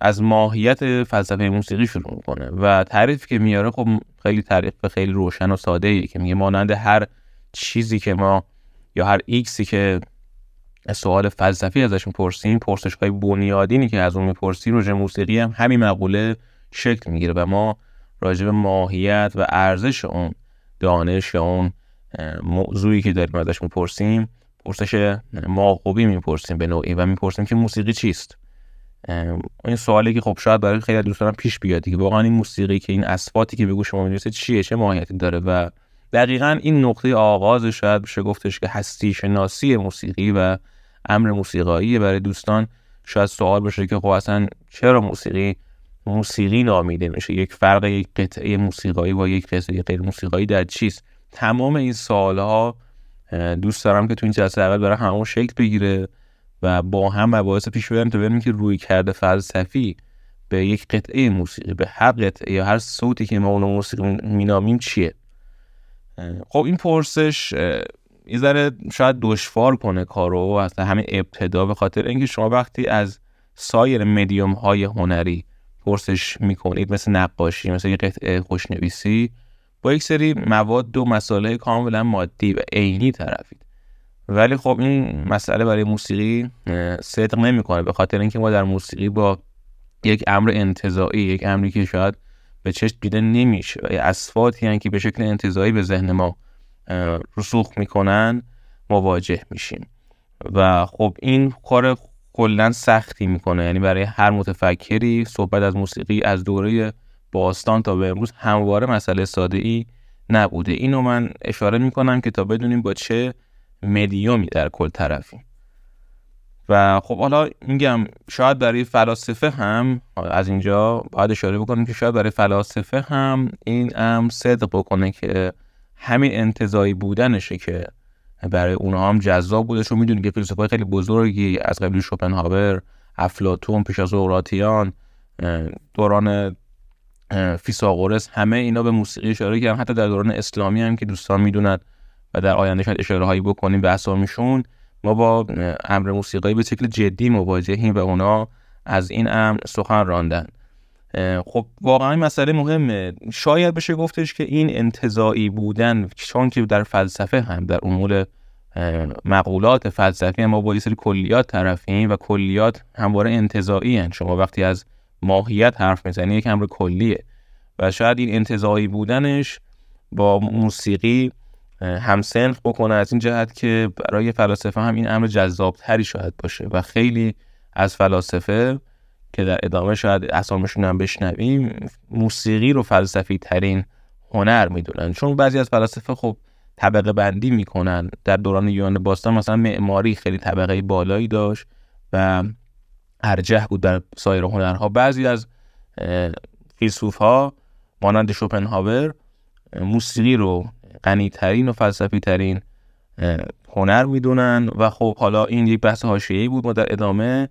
از ماهیت فلسفه موسیقی شروع می‌کنه و تعریف که میاره خب خیلی تعریف خیلی روشن و ساده ای که میگه مانند هر چیزی که ما یا هر ایکسی که سوال فلسفی ازش می‌پرسیم پرسش های بنیادینی که از اون می‌پرسیم روژه موسیقی هم همین مقوله شکل می‌گیره و ما راجع به ماهیت و ارزش اون دانش یا اون موضوعی که داریم ازش می‌پرسیم پرسش معقوبی می‌پرسیم به نوعی و می‌پرسیم که موسیقی چیست. این سوالی که خب شاید برای خیلی دوستان پیش بیاد که واقعا این موسیقی که این اسفاتی که به گوش ما می‌رسه چیه؟ چه ماهیتی داره؟ و دقیقا این نقطه آغاز شاید بشه گفتش که هستی شناسی موسیقی و امر موسیقایی برای دوستان شاید سوال باشه که خب اصلا چرا موسیقی موسیقی نامیده میشه؟ یک فرق یک قطعه موسیقایی با یک قطعه غیر موسیقایی در چیست؟ تمام این سالها دوست دارم که تو این جلسه اول برای همون شکل بگیره و با هم مباحث پیش بریم تا ببینیم که روی کرده فلسفی به یک قطعه موسیقی به هر قطعه یا هر صوتی که ما اون موسیقی مینامیم چیه؟ خب این پرسش یه ذره شاید دشوار کنه کارو اصلا همین ابتدا به خاطر اینکه شما وقتی از سایر مدیوم های هنری پرسش می‌کنید مثل نقاشی مثل یه قطعه خوشنویسی با یک سری مواد و مسائل کاملا مادی و عینی طرفید. ولی خب این مسئله برای موسیقی صدق نمی‌کنه. به خاطر اینکه ما در موسیقی با یک امر انتظایی یک امری که شاید به چشم دیده نمیشه و اسفاتی که به شکل انتظایی به ذهن ما رسوخ می‌کنن مواجه میشیم. و خب این کار کلا سختی می‌کنه. یعنی برای هر متفکری صحبت از موسیقی از دوره باستان تا به امروز همواره مسئله ساده ای نبوده. اینو من اشاره می‌کنم که تا بدونیم با چه مدیومی در کل طرفیم. و خب حالا میگم شاید برای فلاسفه هم از اینجا باید اشاره بکنیم که شاید برای فلاسفه هم این هم صدق بکنه که همین انتظایی بودنشه که برای اونها هم جذاب بوده. چون می‌دونی که فیلسوفای خیلی بزرگی از قبل شوپنهاور افلاتون پیش از سقراطیان دوران فیساغورس همه اینا به موسیقی اشاره کردن. حتی در دوران اسلامی هم که دوستان می‌دونن و در آینده شاید اشاره هایی بکنیم به اسامیشون ما با امر موسیقی به شکل جدی مواجهیم و اونا از این امر سخن راندن. خب واقعا این مسئله مهمه. شاید بشه گفتش که این انتظایی بودن چون که در فلسفه هم در امور مقولات فلسفی ما با یه سری کلیات طرفیم و کلیات همواره انتظایی هن. شما وقتی از ماهیت حرف می‌زنی یک امر کلیه. و شاید این انتظایی بودنش با موسیقی همسنف بکنه از این جهت که برای فلاسفه هم این امر جذابتری شاید باشه. و خیلی از فلاسفه که در ادامه شاید اسامشون هم بشنویم موسیقی رو فلسفی ترین هنر می‌دونن. چون بعضی از فلاسفه خب طبقه بندی می‌کنن. در دوران یونان باستان مثلا معماری خیلی طبقه بالایی داشت و ارجح بود در سایر هنرها. بعضی از فیلسوف ها مانند شوپنهاور موسیقی رو غنیترین و فلسفی ترین هنر می‌دونن و خب حالا این یک بحث حاشیه‌ای بود. ما در ادامه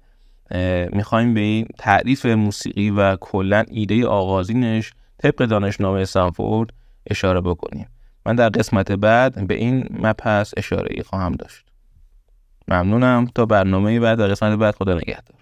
می‌خوایم به این تعریف موسیقی و کلا ایده آغازینش طبق دانشنامه استنفورد اشاره بکنیم. من در قسمت بعد به این مبحث اشاره ای خواهم داشت. ممنونم. تا برنامه بعد. در قسمت بعد خدا نگهدار.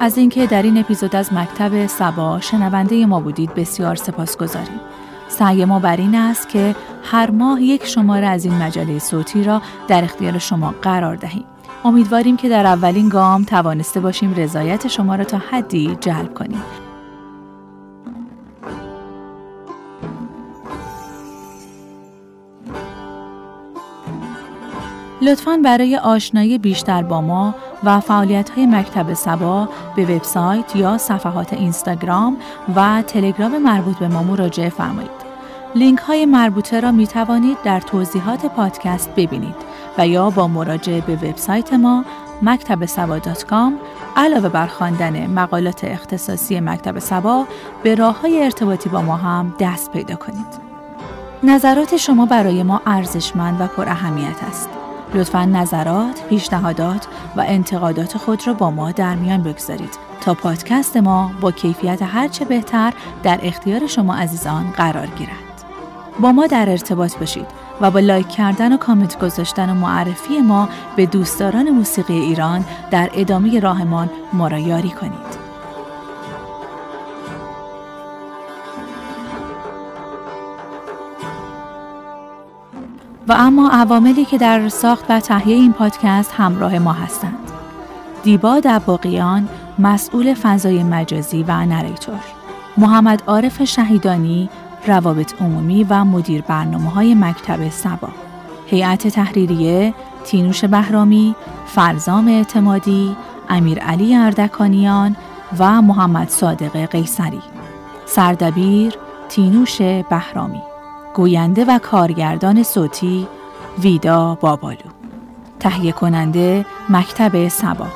از اینکه در این اپیزود از مکتب سبا شنونده ما بودید بسیار سپاسگزاریم. سعی ما بر این است که هر ماه یک شماره از این مجله صوتی را در اختیار شما قرار دهیم. امیدواریم که در اولین گام توانسته باشیم رضایت شما را تا حدی جلب کنیم. لطفا برای آشنایی بیشتر با ما و فعالیت های مکتب سبا به وبسایت یا صفحات اینستاگرام و تلگرام مربوط به ما مراجعه فرمایید. لینک های مربوطه را می توانید در توضیحات پادکست ببینید و یا با مراجعه به وبسایت ما مکتب سبا علاوه بر خواندن مقالات اختصاصی مکتب سبا به راه های ارتباطی با ما هم دست پیدا کنید. نظرات شما برای ما ارزشمند و پر اهمیت است. لطفا نظرات، پیشنهادات و انتقادات خود را با ما در میان بگذارید تا پادکست ما با کیفیت هرچه بهتر در اختیار شما عزیزان قرار گیرد. با ما در ارتباط باشید و با لایک کردن و کامنت گذاشتن و معرفی ما به دوستداران موسیقی ایران در ادامه راهمان ما را یاری کنید. و اما عواملی که در ساخت و تهیه این پادکست همراه ما هستند. دیبا دباقیان مسئول فضای مجازی و نریتور. محمد عارف شهیدانی روابط عمومی و مدیر برنامه های مکتب سبا. هیئت تحریریه تینوش بهرامی فرزام اعتمادی امیر علی اردکانیان و محمد صادق قیصری. سردبیر تینوش بهرامی. گوینده و کارگردان صوتی ویدا بابالو. تهیه کننده مکتب سبا.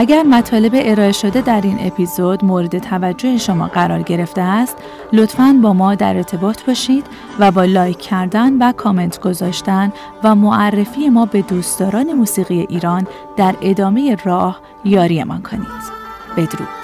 اگر مطالب ارائه شده در این اپیزود مورد توجه شما قرار گرفته است لطفاً با ما در ارتباط باشید و با لایک کردن و کامنت گذاشتن و معرفی ما به دوستداران موسیقی ایران در ادامه راه یاریمان کنید. بدرود.